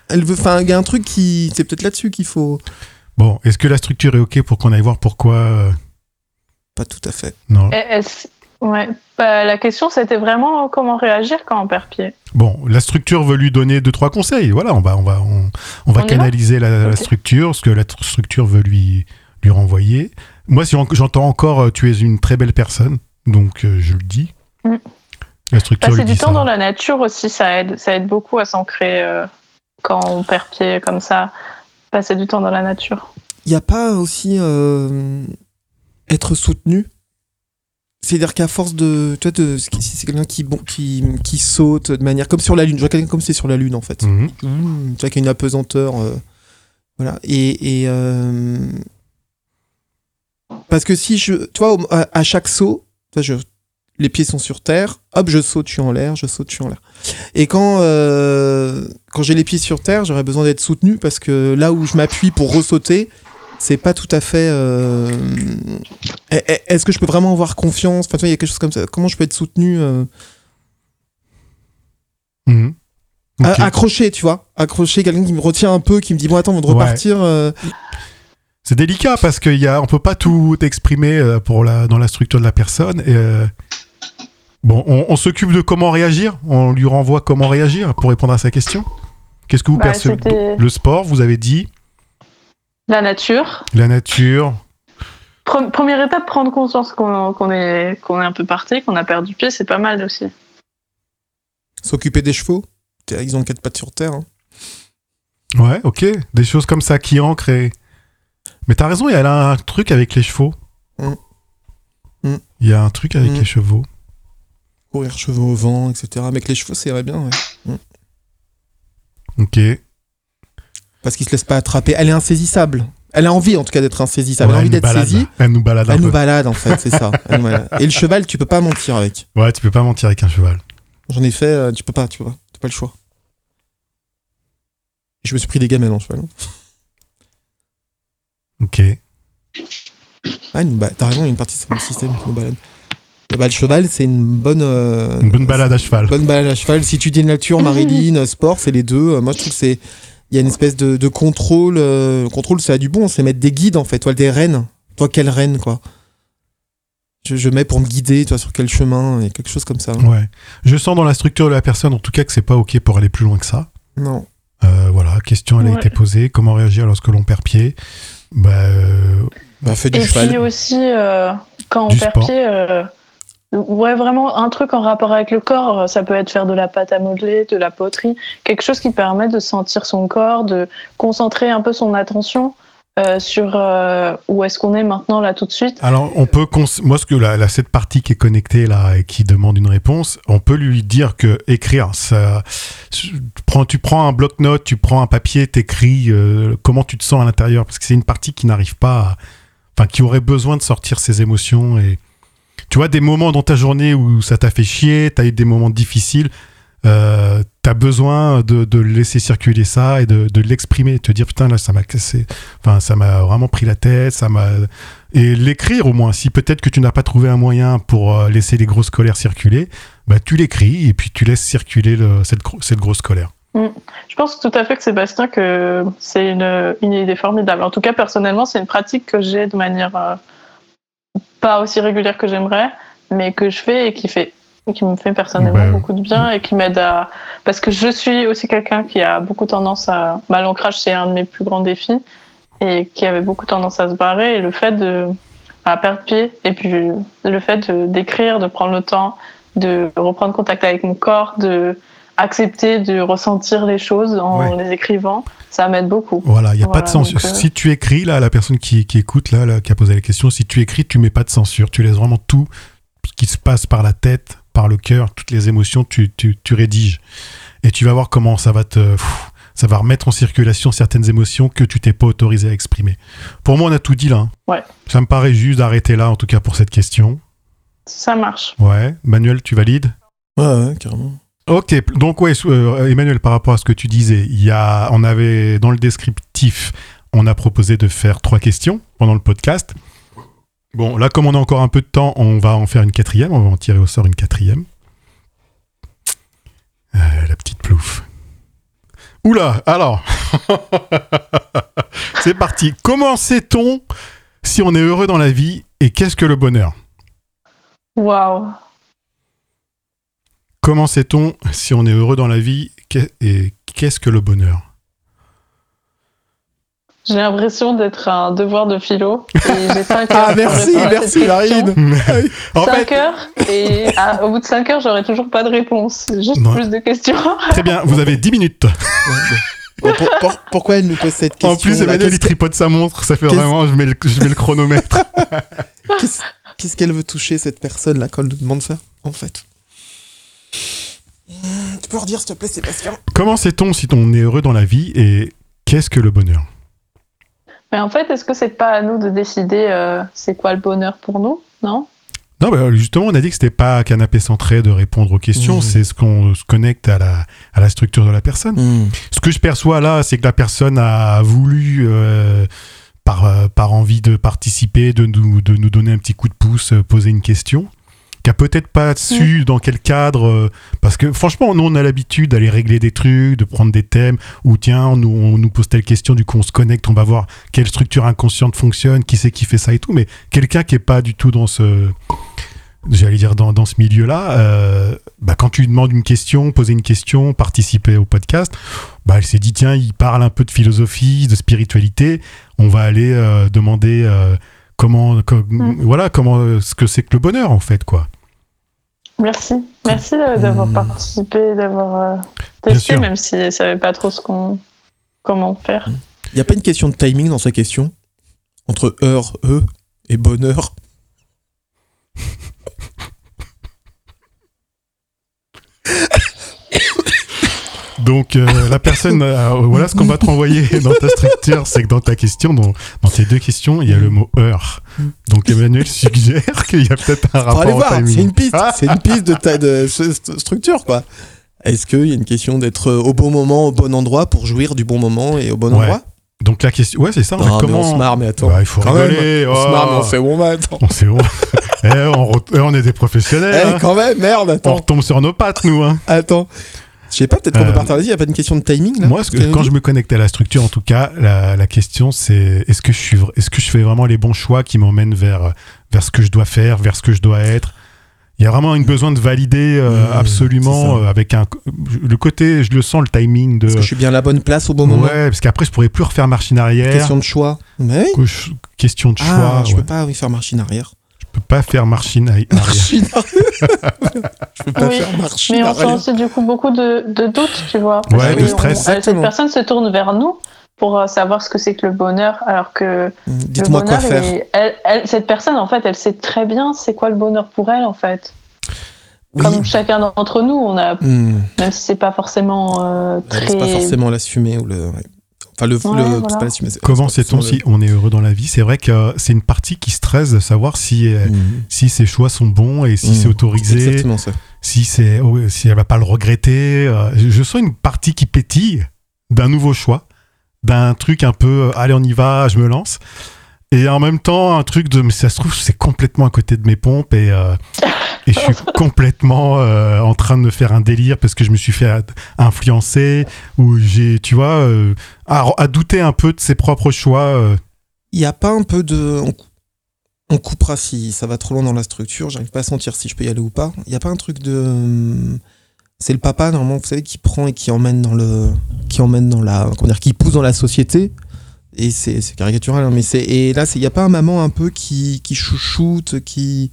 C: Elle veut, enfin, il y a un truc qui, c'est peut-être là-dessus qu'il faut.
B: Bon, est-ce que la structure est ok pour qu'on aille voir pourquoi euh,
C: Pas tout à fait.
B: Non.
A: Ouais. Bah, la question, c'était vraiment comment réagir quand on perd pied.
B: Bon, la structure veut lui donner deux trois conseils. Voilà, on va on va on, va canaliser la, structure, ce que la structure veut lui lui renvoyer. Moi, si j'entends encore, euh, tu es une très belle personne, donc euh, je le dis. Mm.
A: La structure. Passer du temps dans la nature aussi, ça aide. Ça aide beaucoup à s'ancrer euh, quand on perd pied comme ça. Passer du temps dans la nature.
C: Il n'y a pas aussi être soutenu c'est-à-dire qu'à force de. Tu vois, c'est quelqu'un qui, bon, qui, qui saute de manière. Comme sur la Lune. Je vois quelqu'un comme c'est sur la Lune, en fait. Mhm. Mmh, tu vois, qui a une apesanteur. Euh, voilà. Et. et euh, parce que si je. Tu vois, à, chaque saut, je, les pieds sont sur terre, hop, je saute, je suis en l'air, je saute, je suis en l'air. Et quand, euh, quand j'ai les pieds sur terre, j'aurais besoin d'être soutenu parce que là où je m'appuie pour ressauter, c'est pas tout à fait. Euh, est-ce que je peux vraiment avoir confiance? Enfin, il y a quelque chose comme ça. Comment je peux être soutenu euh?
B: mhm.
C: Accroché, tu vois. Accroché, quelqu'un qui me retient un peu, qui me dit bon attends, on va
B: Ouais.
C: repartir. euh,
B: C'est délicat parce qu'on ne peut pas tout exprimer pour la, dans la structure de la personne. Et, euh, bon, on, on s'occupe de comment réagir. On lui renvoie comment réagir pour répondre à sa question. Qu'est-ce que vous
A: Bah,
B: percevez? Le sport, vous avez dit.
A: La nature.
B: La nature.
A: Pre- première étape, prendre conscience qu'on est, qu'on est un peu parti, qu'on a perdu pied, c'est pas mal aussi.
C: S'occuper des chevaux. Ils ont quatre pattes sur terre. hein.
B: Ouais, ok. Des choses comme ça qui ancrent. Et... Mais t'as raison, il y a un truc avec les chevaux.
C: Mm. Mm.
B: Il y a un truc avec
C: Mm.
B: les chevaux.
C: Courir chevaux au vent, etc. Mais avec les chevaux, c'est vrai bien, ouais.
B: Ok.
C: Parce qu'ils se laissent pas attraper. Elle est insaisissable. Elle a envie, en tout cas, d'être insaisissable.
B: Ouais,
C: elle a envie d'être saisie.
B: Elle nous balade un
C: Elle nous balade, en fait, *laughs* c'est ça. Et le cheval, tu peux pas mentir avec.
B: Ouais, tu peux pas mentir avec un cheval.
C: J'en ai fait, euh, tu peux pas, tu vois. T'as pas le choix. Je me suis pris des gamelles en cheval.
B: Ok.
C: Ah, t'as raison, il y a une partie de mon système qui nous balade. Eh ben, le cheval, c'est une bonne. euh,
B: Une bonne balade à cheval.
C: Bonne balade à cheval. Si tu dis nature, Marilyn, euh, sport, c'est les deux. Euh, Moi, je trouve que c'est. Il y a une espèce de, de contrôle. euh, contrôle, ça a du bon. C'est mettre des guides, en fait. Toi, des rennes. Toi, quelle reine, quoi? Je, je mets pour me guider, toi, sur quel chemin, et quelque chose comme ça.
B: Ouais. Je sens dans la structure de la personne, en tout cas, que c'est pas ok pour aller plus loin que ça.
C: Non.
B: Euh, voilà, question elle a été posée. Comment réagir lorsque l'on perd pied? Bah, euh,
C: Bah, fais du
A: Et
C: cheval.
A: puis aussi, euh, quand on
B: Du
A: perd
B: sport.
A: pied, euh, ouais, vraiment un truc en rapport avec le corps, euh, ça peut être faire de la pâte à modeler, de la poterie, quelque chose qui permet de sentir son corps, de concentrer un peu son attention euh, sur euh, où est-ce qu'on est maintenant, là, tout de suite.
B: Alors, on peut. Moi, ce que la, la- cette partie qui est connectée là et qui demande une réponse, on peut lui dire que écrire, ça. Prends, tu prends un bloc-notes, tu prends un papier, t'écris comment tu te sens à l'intérieur, parce que c'est une partie qui n'arrive pas, à- enfin, qui aurait besoin de sortir ses émotions et. Tu vois, des moments dans ta journée où ça t'a fait chier, t'as eu des moments difficiles, euh, t'as besoin de, laisser circuler ça et de, de l'exprimer, te dire putain là ça m'a cassé, enfin ça m'a vraiment pris la tête, ça m'a et l'écrire au moins. Si peut-être que tu n'as pas trouvé un moyen pour euh, laisser les grosses colères circuler, bah tu l'écris et puis tu laisses circuler le- cette, gro- cette grosse colère.
A: Je pense tout à fait que Sébastien, que c'est une, une idée formidable. En tout cas, personnellement, c'est une pratique que j'ai de manière euh, pas aussi régulière que j'aimerais, mais que je fais et qui fait qui me fait personnellement
B: Ouais.
A: beaucoup de bien et qui m'aide à parce que je suis aussi quelqu'un qui a beaucoup tendance à bah, l'ancrage c'est un de mes plus grands défis et qui avait beaucoup tendance à se barrer et le fait de à perdre pied et puis le fait de- d'écrire de prendre le temps de reprendre contact avec mon corps de accepter de ressentir les choses en
B: Ouais.
A: les écrivant ça m'aide beaucoup
B: Voilà, il n'y a pas de censure.
A: donc, euh,
B: Si tu écris, là, la personne qui, qui écoute, là, là, qui a posé la question, si tu écris, tu mets pas de censure. Tu laisses vraiment tout ce qui se passe par la tête, par le cœur, toutes les émotions, tu, tu, tu rédiges. Et tu vas voir comment ça va te. pff, ça va remettre en circulation certaines émotions que tu t'es pas autorisé à exprimer. Pour moi, on a tout dit là. hein.
A: Ouais.
B: Ça me paraît juste d'arrêter là, en tout cas pour cette question.
A: ça marche
B: Ouais. Manuel, tu valides?
C: Ouais, ouais, carrément.
B: Ok, donc ouais, euh, Emmanuel, par rapport à ce que tu disais, il y a, on avait dans le descriptif, on a proposé de faire trois questions pendant le podcast. Bon, là, comme on a encore un peu de temps, on va en faire une quatrième, on va en tirer au sort une quatrième. Euh, la petite plouf. Oula, alors, *laughs* c'est parti. Comment sait-on si on est heureux dans la vie et qu'est-ce que le bonheur?
A: Waouh
B: Comment sait-on si on est heureux dans la vie et qu'est-ce que le bonheur?
A: J'ai l'impression d'être un devoir de philo et j'ai 5 *laughs* heures
C: Ah, merci, merci. Marine. *laughs*
B: En
A: 5
B: fait,
A: heures et à- au bout de 5 heures, j'aurai toujours pas de réponse. Juste plus de questions. *laughs*
B: très bien, vous avez 10 minutes.
C: Bon, pour- pour- pourquoi elle nous pose cette question
B: En plus, Emmanuel, il tripote sa montre, ça fait vraiment, je mets le, je mets le chronomètre.
C: qu'est-ce- qu'elle veut toucher, cette personne là, quand elle nous demande ça, en fait? Tu peux redire, s'il te plaît, Sébastien
B: Comment sait-on si on est heureux dans la vie et qu'est-ce que le bonheur?
A: Mais en fait, est-ce que c'est pas à nous de décider euh, c'est quoi le bonheur pour nous? Non?
B: Non, bah, justement, on a dit que c'était pas canapé centré de répondre aux questions,
C: Mhm.
B: c'est ce qu'on se connecte à la, à la structure de la personne. Ce que je perçois là, c'est que la personne a voulu, euh, par, euh, par envie de participer, de nous, de nous donner un petit coup de pouce, euh, poser une question. Qui a peut-être pas su dans quel cadre. euh, parce que franchement, nous, on a l'habitude d'aller régler des trucs, de prendre des thèmes, ou tiens, on nous, on nous pose telle question, du coup, on se connecte, on va voir quelle structure inconsciente fonctionne, qui c'est qui fait ça et tout. Mais quelqu'un qui est pas du tout dans ce. J'allais dire dans, dans ce milieu-là, euh, bah, quand tu lui demandes une question, poser une question, participer au podcast, bah, elle s'est dit tiens, il parle un peu de philosophie, de spiritualité, on va aller euh, demander comment, co-
A: Mm.
B: voilà, comment, ce que c'est que le bonheur en fait, quoi.
A: Merci. Merci d'avoir
C: Hmm.
A: participé, d'avoir euh, testé, même si ne savait pas trop ce qu'on, comment faire.
C: Il n'y a pas une question de timing dans sa question? Entre heure, E et bonheur
B: Donc euh, la personne, euh, voilà ce qu'on va te renvoyer *laughs* dans ta structure, c'est que dans ta question, dans, dans tes deux questions, il y a le mot heure. Donc Emmanuel *laughs* suggère qu'il y a peut-être un rapport
C: aller voir, c'est une piste, c'est une piste de, ta, de structure quoi. Est-ce qu'il y a une question d'être au bon moment, au bon endroit pour jouir du bon moment et au bon
B: Ouais.
C: endroit?
B: Donc la question, ouais, c'est ça.
C: mais
B: comment
C: on se marre, mais attends.
B: Bah, il faut
C: Quand
B: rigoler.
C: même, on se
B: oh.
C: marre, mais on sait où on va, attends.
B: On sait où. *laughs* Eh, on, re- eh, on est des professionnels.
C: Eh,
B: hein.
C: quand même, merde,
B: On
C: attends.
B: retombe sur nos pattes, nous. Hein.
C: Attends. Je sais pas, peut-être qu'on
B: Euh,
C: peut partir là-dessus, il n'y a pas une question de timing là
B: Moi, ce que- quand je me connecte à la structure, en tout cas, la, la question c'est est-ce que je suis, vra- est-ce que je fais vraiment les bons choix qui m'emmènent vers vers ce que je dois faire, vers ce que je dois être? Il y a vraiment un besoin de valider euh,
C: Mmh,
B: absolument euh, avec un le côté, je le sens le timing de
C: Est-ce que je suis bien à la bonne place au bon moment?
B: Ouais, parce qu'après je pourrais plus refaire machine arrière.
C: Question de choix. Mais oui.
B: Question de choix.
C: Ah, je
B: ouais.
C: peux pas oui, faire machine arrière.
B: Je peux pas faire machine arrière.
C: Machine arrière. *laughs* je peux pas
A: Oui,
C: faire machine
A: Mais on sent aussi du coup beaucoup de, de doutes, tu vois.
B: Ouais,
A: Parce
B: de stress.
A: on- cette
C: Exactement.
A: personne se tourne vers nous pour euh, savoir ce que c'est que le bonheur, alors que le
C: Dites-moi quoi faire.
A: il est- elle- elle- cette personne, en fait, elle sait très bien c'est quoi le bonheur pour elle, en fait.
C: Oui.
A: Comme chacun d'entre nous, on a,
C: Hmm.
A: même si c'est pas forcément euh, très.
C: C'est pas forcément l'assumer ou le. ouais. Enfin, le.
A: Ouais,
C: le
A: voilà.
C: C'est pas l'assumer. c'est-
B: Comment
C: c'est
B: sait-on si on est heureux dans la vie? C'est vrai que c'est une partie qui stresse de savoir si euh,
C: Hmm.
B: si ses choix sont bons et si
C: Hmm.
B: c'est autorisé.
C: Exactement ça.
B: si c'est oh, si elle va pas le regretter euh, je, je sens une partie qui pétille d'un nouveau choix d'un truc un peu euh, allez on y va je me lance et en même temps un truc de mais ça se trouve c'est complètement à côté de mes pompes et euh, et je suis *laughs* complètement euh, en train de me faire un délire parce que je me suis fait influencer ou j'ai tu vois euh, à, à douter un peu de ses propres choix euh.
C: Il n'y a pas un peu de. On, cou- on coupera si ça va trop loin dans la structure, j'arrive pas à sentir si je peux y aller ou pas. Il n'y a pas un truc de. hum, C'est le papa, normalement, vous savez, qui prend et qui emmène dans le. Qui emmène dans la. Comment dire Qui pousse dans la société. Et c'est c'est caricatural, hein, mais c'est. Et là, il n'y a pas un maman un peu qui, qui chouchoute, qui.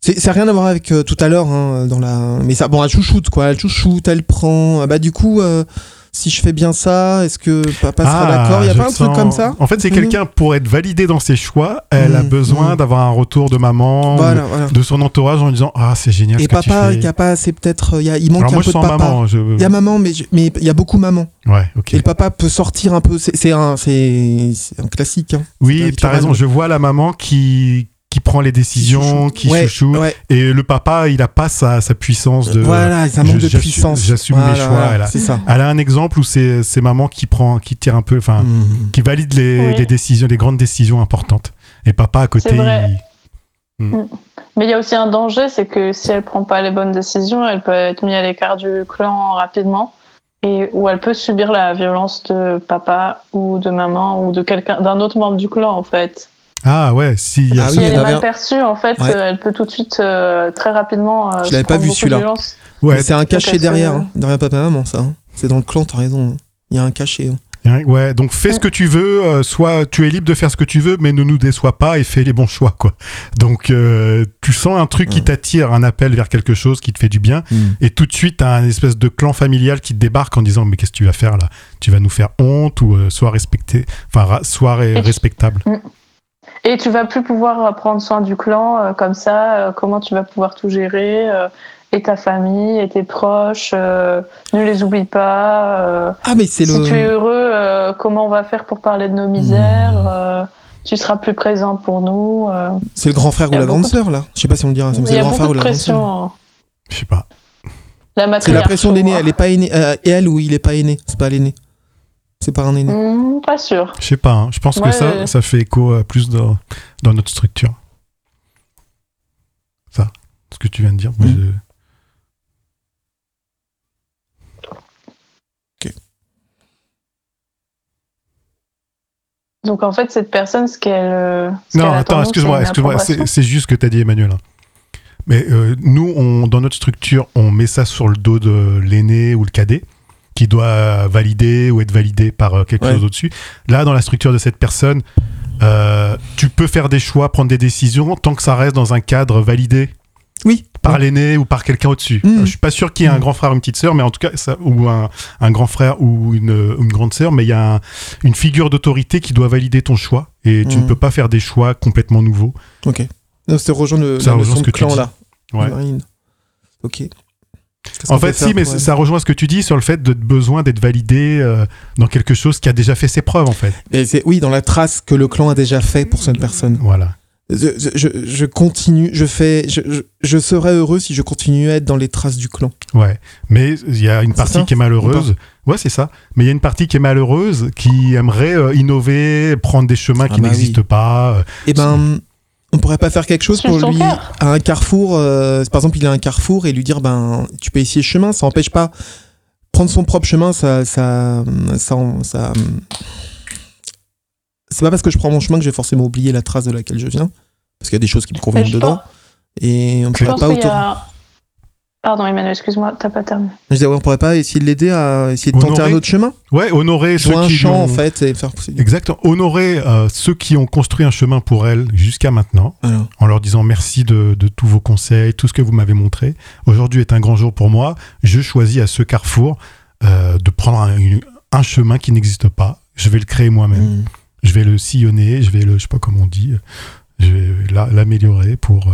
C: C'est ça n'a rien à voir avec euh, tout à l'heure hein, dans la mais ça bon elle chouchoute quoi elle chouchoute elle prend Ah bah du coup euh, si je fais bien ça est-ce que papa sera
B: Ah,
C: d'accord? Il y a pas un truc comme ça?
B: En fait, c'est
C: Mhm.
B: quelqu'un pour être validé dans ses choix, elle a
C: Mhm,
B: besoin
C: mhm.
B: d'avoir un retour de maman,
C: voilà voilà
B: de son entourage en disant ah c'est génial
C: et
B: ce tu
C: papa il y a pas c'est peut-être il manque
B: Alors
C: un
B: moi
C: peu
B: je
C: de
B: sens
C: papa
B: maman. Je...
C: il y a maman mais je- mais il y a beaucoup maman
B: Ouais, ok.
C: et le papa peut sortir un peu c'est un c'est c'est un classique hein.
B: Oui, t'as
C: le
B: raison. Je vois la maman qui qui prend les décisions, qui
C: ouais,
B: chouchoute,
C: ouais.
B: et le papa il a pas sa, sa puissance de.
C: voilà ça manque de puissance
B: j'assume mes
C: Voilà,
B: choix,
C: voilà,
B: elle a-
C: c'est ça
B: Elle a un exemple où c'est c'est maman qui prend, qui tire un peu, enfin,
C: Mhm.
B: qui valide les,
A: Oui.
B: les décisions, les grandes décisions importantes. Et papa à côté.
A: Vrai.
B: il-
A: Mais il y a aussi un danger, c'est que si elle prend pas les bonnes décisions, elle peut être mise à l'écart du clan rapidement. Et où elle peut subir la violence de papa ou de maman ou de quelqu'un d'un autre membre du clan en fait.
B: Ah ouais, si.
C: Ah
A: si
C: oui,
A: elle
C: il y
A: est mal perçue, en fait,
C: Ouais.
A: euh, elle peut tout de suite euh, très rapidement. euh,
C: Je l'avais pas vu, celui-là.
B: Ouais,
C: c'est un cachet derrière hein, derrière papa et maman ça hein. c'est dans le clan t'as raison il y a un cachet hein.
B: Ouais, donc fais ce que tu veux, euh, soit tu es libre de faire ce que tu veux, mais ne nous déçois pas et fais les bons choix, quoi. Donc euh, tu sens un truc qui t'attire, un appel vers quelque chose qui te fait du bien, et tout de suite t'as un espèce de clan familial qui te débarque en disant mais qu'est-ce que tu vas faire là? Tu vas nous faire honte ou euh, sois respecté, enfin sois respectable.
A: Et tu vas plus pouvoir euh, prendre soin du clan euh, comme ça. euh, comment tu vas pouvoir tout gérer euh, et ta famille et tes proches. euh, ne les oublie pas. euh,
C: ah mais c'est
A: si
C: le
A: tu es heureux, euh, comment on va faire pour parler de nos misères euh, Tu seras plus présent pour nous.
C: C'est le grand frère ou la grande sœur, là? Je sais pas si on le dira. C'est le grand frère ou la grande sœur.
A: pression. hein.
B: Je sais pas.
A: La
C: C'est la pression d'aîné. Elle est pas aînée. euh, et elle ou il est pas aîné C'est pas l'aîné? C'est pas un aîné.
A: Hmm, pas sûr.
B: Je sais pas. hein. Je pense
A: Ouais,
B: que ça,
A: ouais.
B: ça fait écho euh, plus dans, dans notre structure. ce que tu viens de dire. Moi,
C: Mm.
B: je-
A: Donc en fait, cette personne, ce qu'elle. euh, ce
B: Non, attends, excuse-moi, excuse-moi, c'est juste ce que tu as dit, Emmanuel. Mais euh, nous, on, dans notre structure, on met ça sur le dos de l'aîné ou le cadet qui doit valider ou être validé par euh, quelque
C: Ouais.
B: chose au-dessus. Là, dans la structure de cette personne, euh, tu peux faire des choix, prendre des décisions tant que ça reste dans un cadre validé
C: Oui.
B: par
C: Ouais.
B: l'aîné ou par quelqu'un au-dessus.
C: Mm.
B: Euh, Je suis pas sûr qu'il y ait un
C: Mm.
B: grand frère ou une petite sœur, mais en tout cas, ça, ou un, un grand frère ou une, une grande sœur, mais il y a un- une figure d'autorité qui doit valider ton choix et tu
C: Mm.
B: ne peux pas faire des choix complètement nouveaux.
C: Ok. Non, c'était rejoindre le,
B: Ça
C: la
B: rejoint ce que tu
C: clan
B: dis.
C: là.
B: Ouais.
C: Marine. Ok.
B: En fait, si, mais ça rejoint ce que tu dis sur le fait de besoin d'être validé euh, dans quelque chose qui a déjà fait ses preuves, en fait.
C: Et c'est- oui, dans la trace que le clan a déjà fait pour cette personne.
B: Voilà.
C: Je, je- je continue, je fais, je, je, je serais heureux si je continuais à être dans les traces du clan.
B: Ouais. Mais il y a une partie
C: ça
B: qui est malheureuse. Ouais, c'est ça. Mais il y a une partie qui est malheureuse, qui aimerait euh, innover, prendre des chemins
C: Ah
B: qui
C: bah
B: n'existent pas. euh,
C: Eh ben, on pourrait pas faire quelque chose pour lui
A: cœur.
C: à un carrefour. euh, par exemple, il a un carrefour et lui dire, ben, tu peux essayer ce chemin. Ça empêche pas prendre son propre chemin. Ça, ça, ça, ça. C'est pas parce que je prends mon chemin que j'ai forcément oublié la trace de laquelle je viens, parce qu'il y a des choses qui me
A: Mais
C: conviennent
A: je
C: dedans.
A: pense-
C: Et on
A: Je
C: pourrait pas autour.
A: Pardon, Emmanuel, excuse-moi, t'as pas terminé.
C: Je disais, ouais, on pourrait pas essayer de l'aider à essayer de tenter
B: Honorer.
C: un autre chemin.
B: Ouais, honorer ceux
C: un
B: qui
C: champ
B: ont-
C: en fait et faire pousser.
B: Exactement. Honorer euh, ceux qui ont construit un chemin pour elle jusqu'à maintenant, en leur disant merci de, de tous vos conseils, tout ce que vous m'avez montré. Aujourd'hui est un grand jour pour moi. Je choisis à ce carrefour euh, de prendre un, une- un chemin qui n'existe pas. Je vais le créer moi-même.
C: Mm.
B: Je vais le sillonner. Je vais le, je sais pas comment on dit. Je vais la- l'améliorer pour. euh,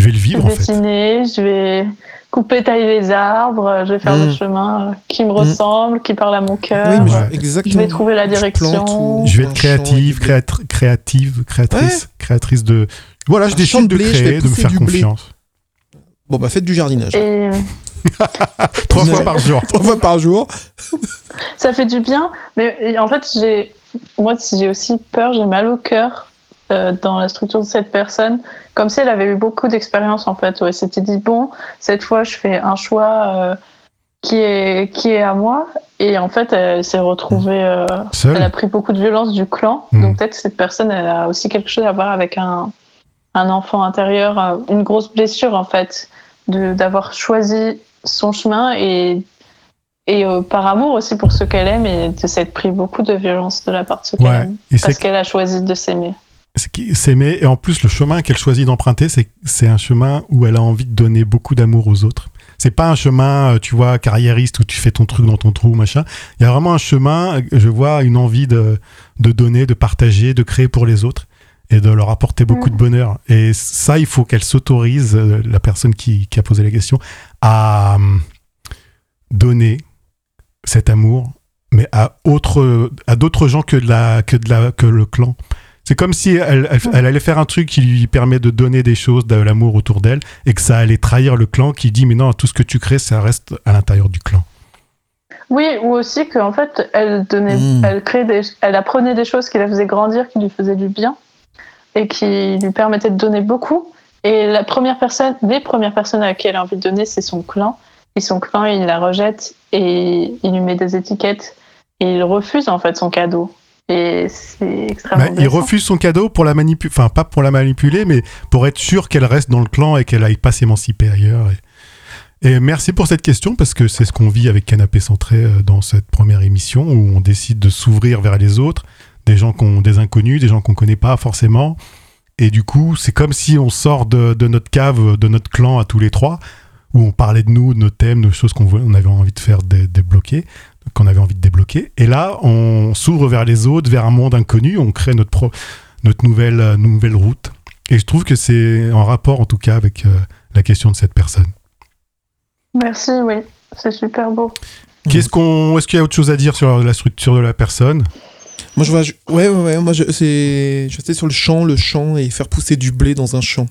B: je vais le
A: Je
B: vivre
A: vais
B: en fait.
A: dessiner, je vais couper, tailler les arbres, je vais faire
C: Mm.
A: le chemin euh, qui me ressemble, qui parle à mon cœur.
C: Oui, mais je- exactement.
A: Je vais trouver la
C: Je
A: direction.
B: Je vais être créative, créatri- créative, créatrice, créatrice de. Voilà, je décide
C: de blé, je
B: créer, de me faire
C: blé.
B: confiance.
C: Bon, bah faites du jardinage.
A: Et *laughs*
B: Trois fois par jour.
C: Trois fois par jour.
A: ça fait du bien. Mais en fait, j'ai, moi, j'ai aussi peur, j'ai mal au cœur euh, dans la structure de cette personne, comme si elle avait eu beaucoup d'expérience en fait. où elle s'était dit bon, cette fois, je fais un choix euh, qui est qui est à moi, et en fait, elle s'est retrouvée. euh, elle a pris beaucoup de violence du clan.
B: Mm.
A: Donc peut-être cette personne, elle a aussi quelque chose à voir avec un, un enfant intérieur, une grosse blessure en fait, de d'avoir choisi son chemin et et euh, par amour aussi pour ceux qu'elle aime et de s'être pris beaucoup de violence de la part de qu'elle
B: Ouais.
A: aime. Parce qu'elle a choisi de s'aimer.
B: C'est s'aimer. Et en plus, le chemin qu'elle choisit d'emprunter, c'est un chemin où elle a envie de donner beaucoup d'amour aux autres. C'est pas un chemin, euh, tu vois, carriériste où tu fais ton truc dans ton trou, machin. Il y a vraiment un chemin, euh, je vois une envie de, de donner, de partager, de créer pour les autres et de leur apporter beaucoup
A: Mm.
B: de bonheur. Et ça, il faut qu'elle s'autorise, euh, la personne qui, qui a posé la question, à hum, donner cet amour, mais à, autre, à d'autres gens que, de la, que, de la, que le clan. C'est comme si elle, elle, elle allait faire un truc qui lui permet de donner des choses, de l'amour autour d'elle, et que ça allait trahir le clan qui dit mais non, tout ce que tu crées, ça reste à l'intérieur du clan.
A: Oui, ou aussi qu'en fait, elle donnait,
C: Mm.
A: elle créait des, elle apprenait des choses qui la faisaient grandir, qui lui faisaient du bien et qui lui permettaient de donner beaucoup. Et la première personne, les premières personnes à qui elle a envie de donner, c'est son clan. Et son clan, il la rejette et il lui met des étiquettes et il refuse en fait son cadeau. Et c'est extrêmement.
B: Bah, il refuse son cadeau pour la manipuler, enfin pas pour la manipuler, mais pour être sûr qu'elle reste dans le clan et qu'elle aille pas s'émanciper ailleurs. Et, et merci pour cette question parce que c'est ce qu'on vit avec Canapé Centré euh, dans cette première émission où on décide de s'ouvrir vers les autres, des gens qu'on, des inconnus, des gens qu'on connaît pas forcément. Et du coup, c'est comme si on sort de, de notre cave, de notre clan à tous les trois, où on parlait de nous, de nos thèmes, de choses qu'on on avait envie de faire dé- débloquer, qu'on avait envie de débloquer. Et là, on s'ouvre vers les autres, vers un monde inconnu, on crée notre, pro- notre nouvelle, euh, nouvelle route. Et je trouve que c'est en rapport, en tout cas, avec euh, la question de cette personne.
A: Merci, oui, c'est super beau.
B: Qu'est-ce qu'on, est-ce qu'il y a autre chose à dire sur la structure de la personne?
C: Moi, je vois. je- Ouais, ouais, ouais. Moi, je, c'est. Je sais sur le champ, le champ et faire pousser du blé dans un champ.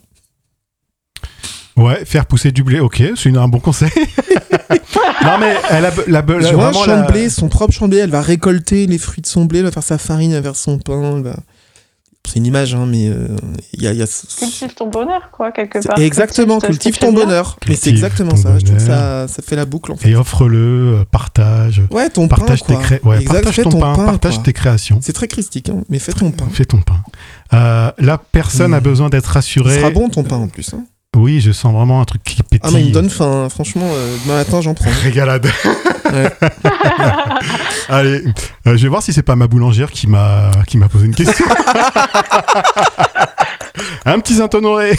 B: Ouais, faire pousser du blé, ok, c'est une- un bon conseil. *laughs* non mais elle a la,
C: vois champ
B: la-
C: de blé, son propre champ de blé. Elle va récolter les fruits de son blé, elle va faire sa farine, elle va faire son pain. Elle va... c'est une image, hein, mais euh, il y a, y a ce-
A: Cultive ton bonheur, quoi, quelque
C: c'est-
A: part.
C: exactement,
A: Cultive ce
C: ton bonheur. Mais c'est exactement ça. Je trouve que ça, ça fait la boucle en fait.
B: Et offre-le, euh, partage.
C: Ouais, ton
B: Partage
C: pain.
B: tes
C: quoi.
B: cré- ouais,
C: Exact,
B: partage ton pain, partage
C: quoi.
B: tes créations.
C: C'est très christique, hein, mais fais ton pain.
B: Fais ton pain. Euh, la personne
C: Mmh.
B: a besoin d'être
C: Ce
B: rassurée.
C: sera bon ton pain en plus. hein.
B: Oui, je sens vraiment un truc qui pétille.
C: Ah, mais il me donne faim. hein. Franchement, euh, demain matin, j'en prends.
B: Régalade. *laughs*
C: Ouais. *laughs*
B: Allez, euh, je vais voir si c'est pas ma boulangère qui m'a qui m'a posé une question. *laughs* un petit Saint-Honoré.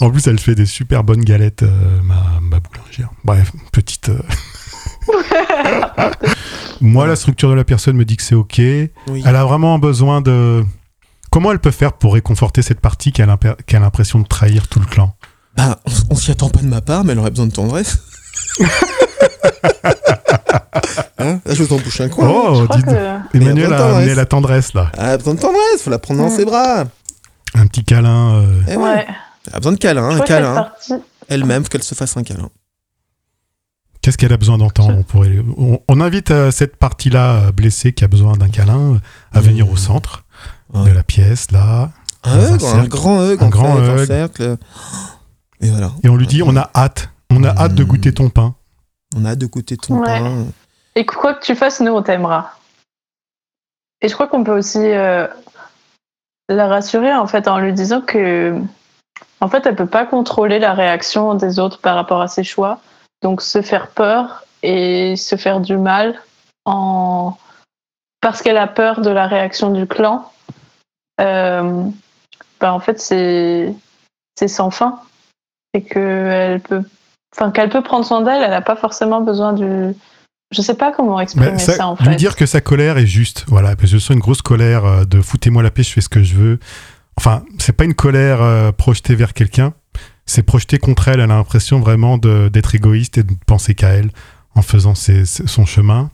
B: en plus, elle fait des super bonnes galettes, euh, ma, ma boulangère. Bref, petite. euh, Moi, la structure de la personne me dit que c'est ok.
C: Oui.
B: Elle a vraiment besoin de. Comment elle peut faire pour réconforter cette partie qui a l'impression de trahir tout le clan?
C: Bah, on, s'y attend pas de ma part, mais elle aurait besoin de tendresse. *laughs* hein? Là, je vous en bouche un coin.
B: Oh,
A: que...
B: Emmanuel a amené la tendresse là.
C: Elle a besoin de tendresse, faut la prendre dans ses bras.
B: Un petit câlin. euh,
C: Eh ouais.
A: Ouais.
C: Elle a besoin de câlin,
A: Je
C: un câlin. Elle-même, qu'elle se fasse un câlin.
B: Qu'est-ce qu'elle a besoin d'entendre on, pourrait... on, on invite euh, cette partie-là euh, blessée qui a besoin d'un câlin à
C: Mmh.
B: venir au centre
C: Ouais.
B: de la pièce, là.
C: Un
B: un
C: grand hug,
B: Un grand
C: fait, cercle. Et voilà.
B: Et on lui dit on a hâte. On a hâte de
C: Mmh.
B: goûter ton pain.
C: On a hâte de goûter ton
A: Ouais.
C: pain.
A: Et quoi que tu fasses, nous, on t'aimera. Et je crois qu'on peut aussi euh, la rassurer, en fait, en lui disant que, en fait, elle peut pas contrôler la réaction des autres par rapport à ses choix. Donc, se faire peur et se faire du mal en... parce qu'elle a peur de la réaction du clan, euh, bah, en fait, c'est c'est sans fin. Et qu'elle peut, enfin, qu'elle peut prendre soin d'elle, elle n'a pas forcément besoin du. Je sais pas comment exprimer ça,
B: ça-
A: en
B: lui
A: fait.
B: dire que sa colère est juste. Voilà, parce que je sens une grosse colère euh, de foutez-moi la paix, je fais ce que je veux. Enfin, c'est pas une colère euh, projetée vers quelqu'un. C'est projeté contre elle. Elle a l'impression vraiment de- d'être égoïste et de penser qu'à elle en faisant ses- son chemin.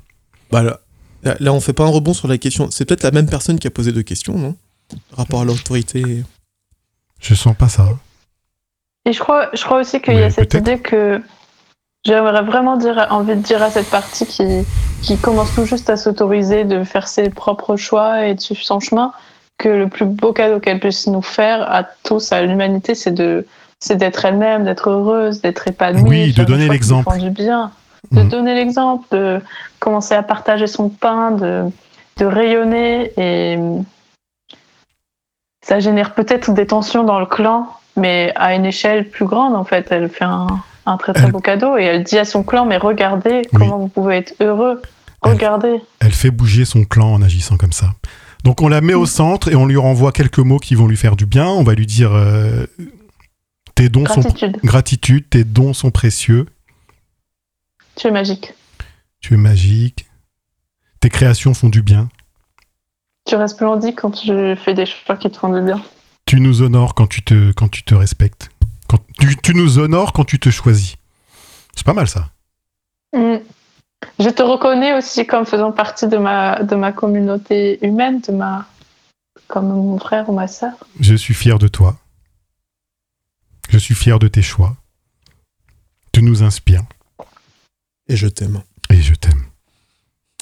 C: Bah là, là, là, on fait pas un rebond sur la question. C'est peut-être la même personne qui a posé deux questions, non? Rapport à l'autorité.
B: Je sens pas ça.
A: Et je crois, je crois aussi qu'il y a cette idée que j'aimerais vraiment dire, envie de dire à cette partie qui, qui commence tout juste à s'autoriser de faire ses propres choix et de suivre son chemin, que le plus beau cadeau qu'elle puisse nous faire à tous, à l'humanité, c'est de c'est d'être elle-même, d'être heureuse, d'être épanouie.
B: Oui, de donner l'exemple.
A: du bien. De
B: Mhm.
A: donner l'exemple, de commencer à partager son pain, de, de rayonner et ça génère peut-être des tensions dans le clan, mais à une échelle plus grande en fait. Elle fait un, un très très
B: Elle-
A: beau cadeau et elle dit à son clan mais regardez
B: Oui.
A: comment vous pouvez être heureux. Regardez.
B: Elle fait bouger son clan en agissant comme ça. Donc on la met au centre et on lui renvoie quelques mots qui vont lui faire du bien. On va lui dire euh, tes dons sont
A: Gratitude.
B: gratitude, tes dons sont précieux,
A: Tu es magique.
B: tu es magique, tes créations font du bien.
A: Tu restes splendide quand tu fais des choix qui te font du bien.
B: Tu nous honores quand tu te quand tu te respectes. Quand tu, tu nous honores quand tu te choisis. C'est pas mal ça.
A: Mm. Je te reconnais aussi comme faisant partie de ma, de ma communauté humaine, de ma, comme mon frère ou ma sœur.
B: Je suis fier de toi. Je suis fier de tes choix. Tu nous inspires
C: Et je t'aime.
B: et je t'aime.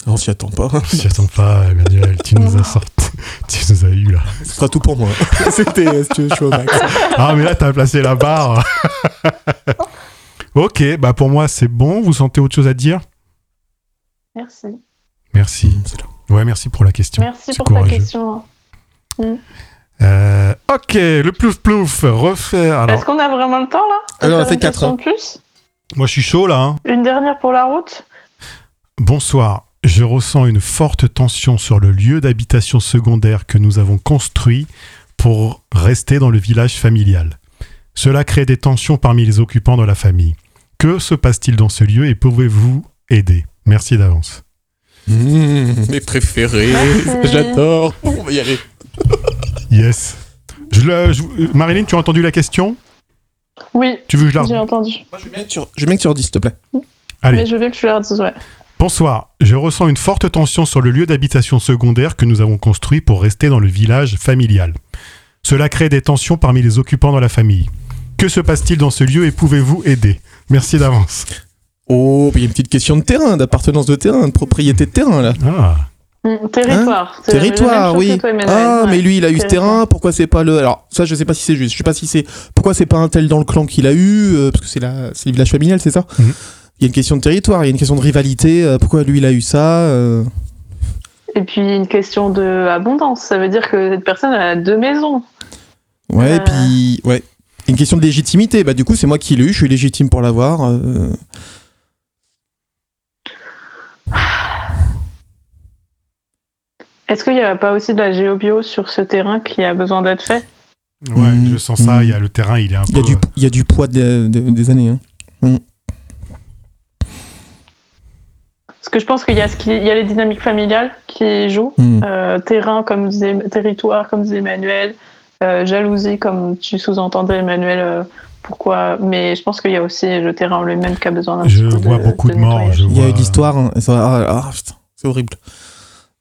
C: On s'y attend pas.
B: Si attends pas, Emmanuel, tu nous as sorti, *laughs* tu nous as eu là.
C: Ce sera tout pour moi. *laughs* C'était, euh, si tu veux, je suis au max.
B: Ah mais là t'as placé la barre. *laughs* ok, bah pour moi c'est bon. Vous sentez autre chose à dire?
A: Merci.
B: Merci. Ouais, merci pour la question.
A: Merci
B: C'est
A: pour ta
B: courageux.
A: question.
B: Euh, ok, le plouf plouf, refaire. Alors,
A: Est-ce qu'on a vraiment le temps là?
C: Alors, on a
A: faire
C: fait
A: une
C: quatre,
A: question
C: hein.
A: de plus?
B: Moi je suis chaud là. hein.
A: Une dernière pour la route?
B: Bonsoir. Je ressens une forte tension sur le lieu d'habitation secondaire que nous avons construit pour rester dans le village familial. Cela crée des tensions parmi les occupants de la famille. Que se passe-t-il dans ce lieu et pouvez-vous aider? Merci d'avance.
C: Mmh, mes préférés. J'adore. On va y aller.
B: Yes. Je le- je- Marilyn, tu as entendu la question?
A: Oui,
B: Tu veux que je la
A: j'ai entendu.
C: Moi, je veux bien que tu, je veux bien que tu redises, s'il te plaît.
B: Allez.
A: Mais je veux que tu leur dises, ouais.
B: Bonsoir. Je ressens une forte tension sur le lieu d'habitation secondaire que nous avons construit pour rester dans le village familial. Cela crée des tensions parmi les occupants de la famille. Que se passe-t-il dans ce lieu et pouvez-vous aider? Merci d'avance.
C: Oh, il y a une petite question de terrain, d'appartenance de terrain, de propriété de terrain, là.
B: Ah,
A: Mm, territoire. Même
C: Territoire, oui.
A: toi.
C: Ah,
A: Ouais.
C: mais lui, il a eu ce terrain. Pourquoi c'est pas le. Alors, ça, je sais pas si c'est juste. Je sais pas si c'est. Pourquoi c'est pas un tel dans le clan qu'il a eu euh, Parce que c'est la... c'est le village familial, c'est ça?
B: Mhm.
C: Il y a une question de territoire, il y a une question de rivalité. euh, pourquoi lui, il a eu ça euh,
A: Et puis une question de abondance. Ça veut dire que cette personne a deux maisons.
C: Ouais, et
A: Euh.
C: puis. Ouais. Une question de légitimité. Bah, du coup, c'est moi qui l'ai eu, je suis légitime pour l'avoir. euh,
A: Est-ce qu'il n'y a pas aussi de la géobio sur ce terrain qui a besoin d'être fait?
B: Ouais,
C: Mm.
B: je sens ça. Il y a le terrain, il est un
C: Il y,
B: peu.
C: a du, il y a du poids de- de- des années. hein.
A: Parce que je pense qu'il y, a ce qui- il y a les dynamiques familiales qui jouent.
C: Mm.
A: Euh, terrain, comme disait, territoire, comme disait Emmanuel. Euh, jalousie, comme tu sous-entendais, Emmanuel. euh, pourquoi Mais je pense qu'il y a aussi le terrain en lui-même qui a besoin d'un
B: Je
A: petit
B: vois beaucoup de morts,
A: nettoyage.
B: je
C: Il y a eu
B: vois-
C: de l'histoire. hein, ah, ah, putain, c'est horrible.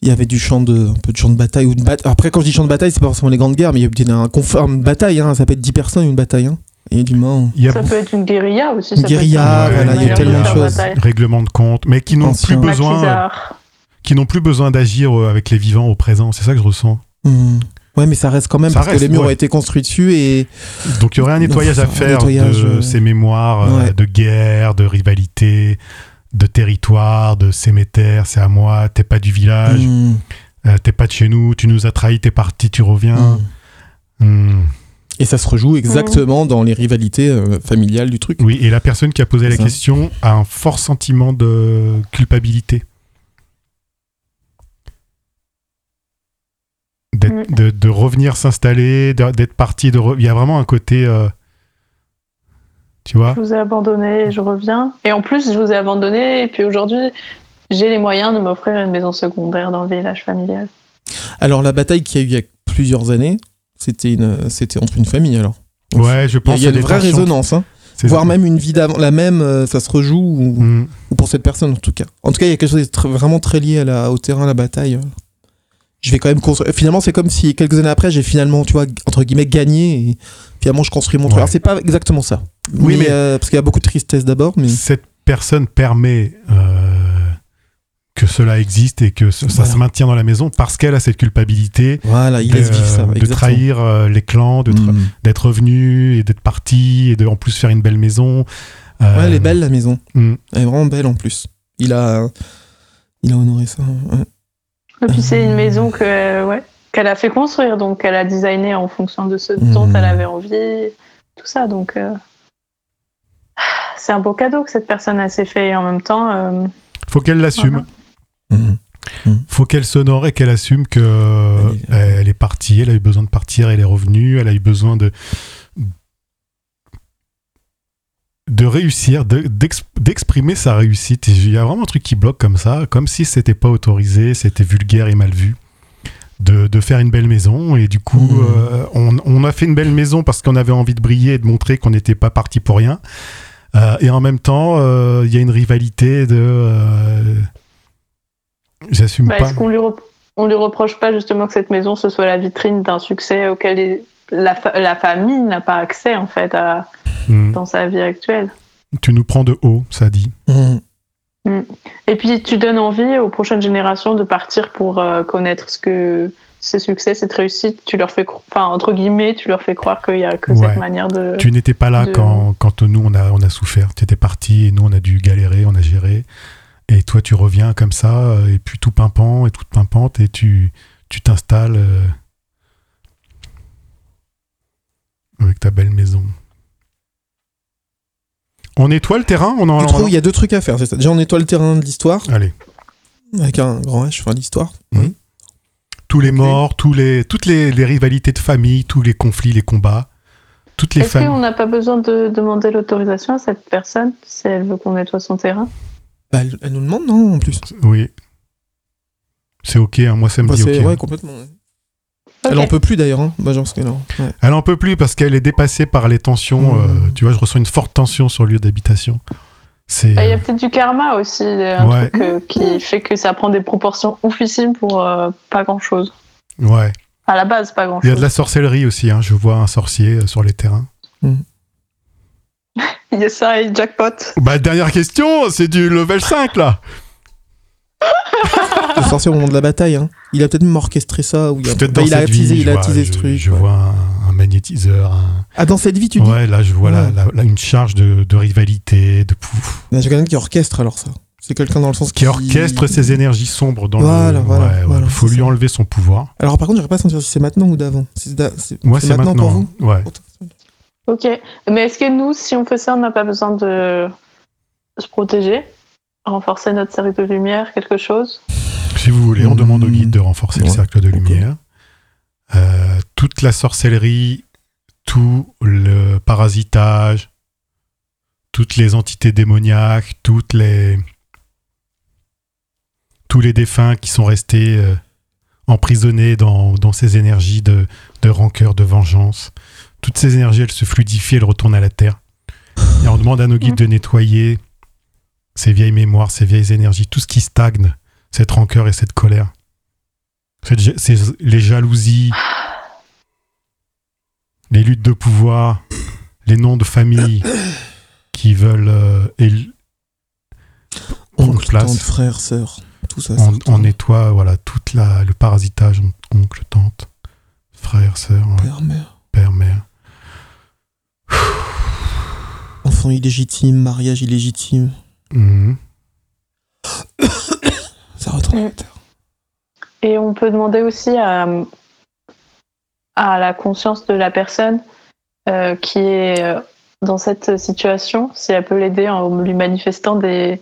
C: Il y avait du champ de, un peu de champ de bataille. Ou de Après, quand je dis champ de bataille, c'est pas forcément les grandes guerres, mais il y a eu un confort, une bataille. Hein, ça peut être 10 personnes, une bataille. Hein. Il y a du
A: Ça peut être une guérilla aussi.
C: Une
A: ça peut être
C: guérilla,
A: un-
B: voilà, il y a tellement de
C: choses.
B: règlement de compte, mais qui n'ont plus besoin, qui n'ont plus besoin d'agir euh, avec les vivants au présent. C'est ça que je ressens.
C: Hmm. Ouais, mais ça reste quand même
B: Ça
C: parce
B: reste,
C: que les murs
B: ouais.
C: ont été construits dessus et
B: Donc il y aurait un
C: Donc,
B: nettoyage à faire
C: nettoyage,
B: de
C: euh,
B: ces mémoires euh, de guerre, de rivalité, de territoire, de c'est mes terres, c'est à moi, t'es pas du village,
C: Hmm.
B: euh, t'es pas de chez nous, tu nous as trahis, t'es parti, tu reviens.
C: Hmm. Et ça se rejoue exactement dans les rivalités euh, familiales du truc.
B: Oui, et la personne qui a posé la
C: Ça.
B: question a un fort sentiment de culpabilité. D'être-
A: Mm.
B: De, de revenir s'installer, d'être parti, de re- il y a vraiment un côté, euh, tu vois,
A: Je vous ai abandonné je reviens. Et en plus, je vous ai abandonné. Et puis aujourd'hui, j'ai les moyens de m'offrir une maison secondaire dans le village familial.
C: Alors la bataille qu'il y a eu il y a plusieurs années, c'était une, c'était entre une famille alors.
B: ouais, je pense
C: il y a une vraie résonance, hein. Voire
B: ça.
C: même une vie d'avant, la même, euh, ça se rejoue ou,
B: Mm.
C: ou pour cette personne en tout cas. En tout cas, il y a quelque chose de très- vraiment très lié à la, au terrain, à la bataille. euh. Je vais quand même construire. Finalement, c'est comme si quelques années après, j'ai finalement, tu vois, entre guillemets, gagné et finalement, je construis mon truc.
B: Ouais.
C: Alors, c'est pas exactement ça.
B: Oui, mais-
C: euh, parce qu'il y a beaucoup de tristesse d'abord, mais
B: Cette personne permet euh, que cela existe et que ce- ça
C: Voilà.
B: se maintient dans la maison parce qu'elle a cette culpabilité
C: voilà, il
B: de,
C: laisse vivre ça.
B: de
C: exactement.
B: trahir euh, les clans, de tra-
C: Mm.
B: d'être revenu et d'être parti et de en plus faire une belle maison. Euh,
C: Ouais, elle est belle la maison.
B: mm.
C: Elle est vraiment belle en plus. Il a, il a honoré ça. ouais.
A: Et puis c'est une maison que, ouais, qu'elle a fait construire. Donc elle a designé en fonction de ce
C: Mhm.
A: dont elle avait envie. Tout ça. Donc euh, c'est un beau cadeau que cette personne a s'est fait. Et en même temps, euh,
B: Faut qu'elle l'assume.
C: Mhm.
B: Faut qu'elle s'honore et qu'elle assume que
C: Elle est-
B: elle est partie, elle a eu besoin de partir, elle est revenue, elle a eu besoin de de réussir, de- d'ex- d'exprimer sa réussite. Il y a vraiment un truc qui bloque comme ça, comme si c'était pas autorisé, c'était vulgaire et mal vu. De, de faire une belle maison et du coup
C: Mhm.
B: euh, on, on a fait une belle maison parce qu'on avait envie de briller et de montrer qu'on n'était pas parti pour rien Euh, et en même temps euh, il y a une rivalité de euh, j'assume
A: bah,
B: pas
A: est-ce qu'on lui, rep- on lui reproche pas justement que cette maison ce soit la vitrine d'un succès auquel les- la, fa- la famille n'a pas accès en fait à,
B: Hmm.
A: dans sa vie actuelle?
B: Tu nous prends de haut, ça dit.
C: Mhm.
A: Et puis tu donnes envie aux prochaines générations de partir pour euh, connaître ce que ces succès, cette réussite. Tu leur fais, cro- enfin entre guillemets, tu leur fais croire qu'il y a que
B: Ouais.
A: cette manière de.
B: Tu n'étais pas là
A: de-
B: quand, quand nous, on a, on a souffert. Tu étais parti et nous, on a dû galérer, on a géré. Et toi, tu reviens comme ça, euh, et puis tout pimpant et toute pimpante, et tu tu t'installes euh, avec ta belle maison. On nettoie le terrain On en
C: Je trouve qu'il y a deux trucs à faire. c'est ça. Déjà, on nettoie le terrain de l'histoire
B: Allez.
C: avec un grand H, enfin l'histoire.
B: Mhm. Tous les morts, tous les, toutes les, les rivalités de famille, tous les conflits, les combats, toutes les
A: Est-ce
B: familles.
A: qu'on n'a pas besoin de demander l'autorisation à cette personne si elle veut qu'on nettoie son terrain?
C: Bah, elle, elle nous demande, non, en plus
B: Oui. C'est ok, hein, moi ça me
C: Bah,
B: dit
C: c'est-
B: ok.
C: Ouais, complètement. ouais.
A: Ok.
C: Elle en peut plus d'ailleurs, hein. Bah, parce que non. Ouais.
B: Elle en peut plus parce qu'elle est dépassée par les tensions.
C: Mmh.
B: euh, tu vois, je ressens une forte tension sur le lieu d'habitation. C'est.
A: Bah, Il y a peut-être du karma aussi, un
B: Ouais.
A: truc euh, qui fait que ça prend des proportions oufissimes pour euh, pas grand-chose.
B: Ouais.
A: À la base, pas
B: Il y a
A: grand-chose.
B: de la sorcellerie aussi. hein. Je vois un sorcier euh, sur les terrains.
A: Il y a ça et jackpot.
B: Bah, dernière question, c'est du level 5 là.
C: le sorcier au moment de la bataille. Hein. Il a peut-être même orchestré ça. Ou il a,
B: Peut-être
C: bah,
B: dans
C: il a
B: vie,
C: il a
B: je vois-
C: attisé ce
B: je-
C: truc.
B: Je
C: ouais.
B: vois un, un magnétiseur. un-
C: Ah, dans cette vie, tu dis
B: Ouais, là, je vois
C: Ouais.
B: la- la- une charge de, de rivalité, de pouf,
C: J'ai quelqu'un qui orchestre alors ça. C'est quelqu'un dans le sens
B: qui orchestre ses énergies sombres dans
C: Voilà,
B: le.
C: voilà,
B: ouais, ouais.
C: voilà,
B: faut
C: c'est
B: lui
C: ça.
B: enlever son pouvoir.
C: Alors par contre, j'aurais pas senti si c'est maintenant ou d'avant. C'est d'a- c'est-
B: Moi,
C: c'est
B: c'est
C: maintenant,
B: maintenant.
C: pour vous
B: ouais.
A: Ok. Mais est-ce que nous, si on fait ça, on n'a pas besoin de se protéger? Renforcer notre cercle de lumière, quelque chose?
B: Si vous voulez, on demande au guide de renforcer le cercle de lumière. Euh, toute la sorcellerie, tout le parasitage, toutes les entités démoniaques, toutes les tous les défunts qui sont restés euh, emprisonnés dans, dans ces énergies de, de rancœur, de vengeance. Toutes ces énergies, elles se fluidifient, elles retournent à la terre. Et on demande à nos guides de nettoyer ces vieilles mémoires, ces vieilles énergies, tout ce qui stagne, cette rancœur et cette colère. Cette ja- ces- les jalousies, les luttes de pouvoir, les noms de famille qui veulent euh,
C: Oncle,
B: place.
C: tante, frère, sœur. Tout ça.
B: on, nettoie voilà toute la, le parasitage on- oncle tante frère sœur
C: Père, mère.
B: père mère
C: Enfant illégitime, mariage illégitime.
B: Mhm. *coughs*
C: Ça.
A: Et on peut demander aussi à, à la conscience de la personne euh, qui est euh, dans cette situation, si elle peut l'aider en lui manifestant des,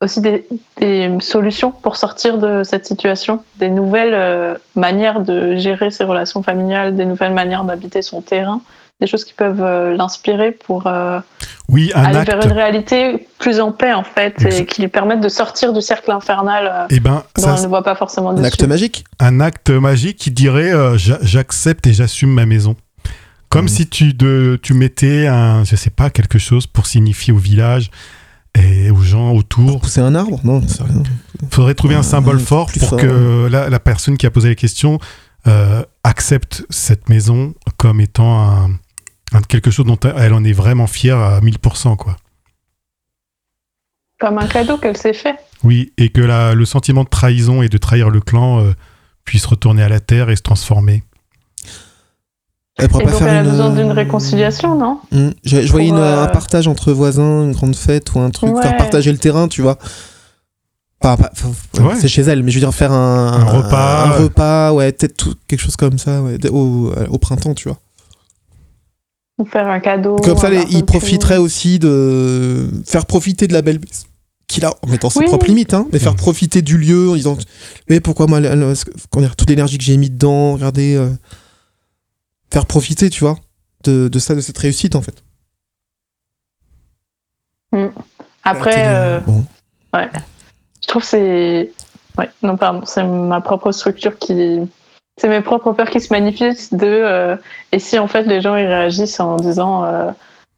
A: aussi des, des solutions pour sortir de cette situation, des nouvelles euh, manières de gérer ses relations familiales, des nouvelles manières d'habiter son terrain, des choses qui peuvent euh, l'inspirer pour euh,
B: oui un
A: aller
B: acte.
A: vers une réalité plus en paix en fait et qui lui permettent de sortir du cercle infernal euh,
B: eh ben
A: dont
B: ça,
A: ne voit pas forcément
C: Un acte magique
B: un acte magique qui dirait euh, j'a- j'accepte et j'assume ma maison. Comme
C: Mhm.
B: si tu de tu mettais un je sais pas quelque chose pour signifier au village et aux gens autour.
C: Pousser un arbre? Non, c'est rien.
B: faudrait trouver un symbole
C: ouais,
B: fort pour
C: fort,
B: que la, la personne qui a posé la question euh, accepte cette maison comme étant un- quelque chose dont elle en est vraiment fière à 1000%. Quoi.
A: Comme un cadeau qu'elle s'est fait.
B: Oui, et que la- le sentiment de trahison et de trahir le clan euh, puisse retourner à la terre et se transformer.
C: Elle pourrait
A: Et
C: pas
A: donc
C: faire
A: elle a
C: une,
A: besoin d'une
C: euh,
A: réconciliation, non?
C: Hmm. Je, je voyais une-
A: euh,
C: un partage entre voisins, une grande fête ou un truc,
A: Ouais.
C: faire partager le terrain, tu vois.
B: Ouais.
C: C'est chez elle, mais je veux dire faire un,
B: Un repas.
C: un repas, ouais, peut-être tout- quelque chose comme ça, ouais, au, au printemps, tu vois.
A: Ou faire un cadeau.
C: Comme ça, les- il profiterait aussi de faire profiter de la belle qu'il a en mettant ses
A: Oui.
C: propres limites, hein, mais faire profiter du lieu en disant mais pourquoi moi elle- elle- comment dire, toute l'énergie que j'ai mis dedans, regardez, euh, faire profiter, tu vois, de, de ça, de cette réussite en fait.
A: Après,
C: Télé-
A: euh,
C: bon.
A: je trouve que c'est. Ouais, non, pardon, c'est ma propre structure qui. C'est mes propres peurs qui se manifestent de. euh, et si en fait les gens ils réagissent en disant euh,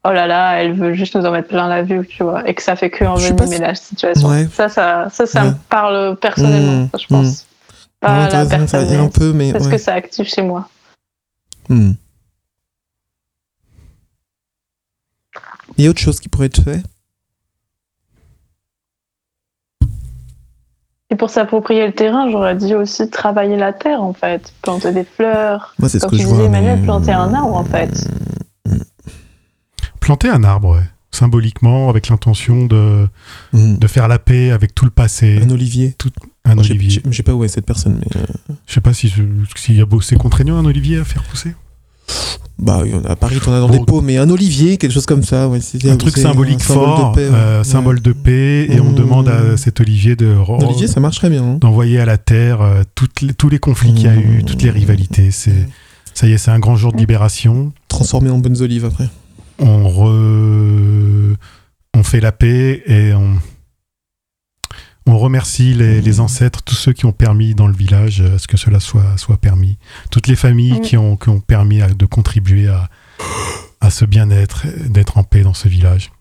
A: Oh là là, elle veut juste nous en mettre plein la vue, tu vois, et que ça fait que
C: pas
A: envenimer la situation.
C: Ouais.
A: Ça, ça, ça, ça
C: Ouais.
A: me parle personnellement,
C: Mmh,
A: ça, je pense. Pas
C: Non,
A: la personne.
C: y est un peu, mais
A: C'est ce
C: ouais.
A: que ça active chez moi.
C: Hmm. Il y a autre chose qui pourrait être fait?
A: Et pour s'approprier le terrain, j'aurais dit aussi travailler la terre, en fait. Planter des fleurs.
C: Moi, c'est ce que
A: tu
C: je
A: disais,
C: vois.
A: Emmanuel,
C: mais-
A: planter un arbre, en fait.
B: Planter un arbre, ouais. symboliquement, avec l'intention de,
C: Hmm.
B: de faire la paix avec tout le passé.
C: Un olivier.
B: Un
C: Moi, j'ai-
B: olivier.
C: j'ai- Je sais pas où est cette personne, mais. euh,
B: Je sais pas si je- s'il y a beau- c'est contraignant un olivier à faire pousser.
C: Bah, il y en a à Paris, t'en as dans
B: Bon.
C: des pots, mais un olivier, quelque chose comme ça. Ouais, c'est-
B: Un truc symbolique
C: un symbole
B: fort,
C: de paix, ouais.
B: euh,
C: Ouais.
B: symbole de paix, et on
C: Mmh.
B: demande à cet olivier de
C: olivier, ça marcherait bien. hein.
B: d'envoyer à la terre euh, toutes les- tous les conflits qu'il y a eu,
C: Mmh.
B: toutes les rivalités. C'est ça y est, c'est un grand jour de libération.
C: Transformé en bonnes olives après.
B: On re- on fait la paix et on on remercie les, les ancêtres, tous ceux qui ont permis dans le village euh, à ce que cela soit, soit permis. Toutes les familles qui, ont, qui ont permis à- de contribuer à, à ce bien-être, d'être en paix dans ce village.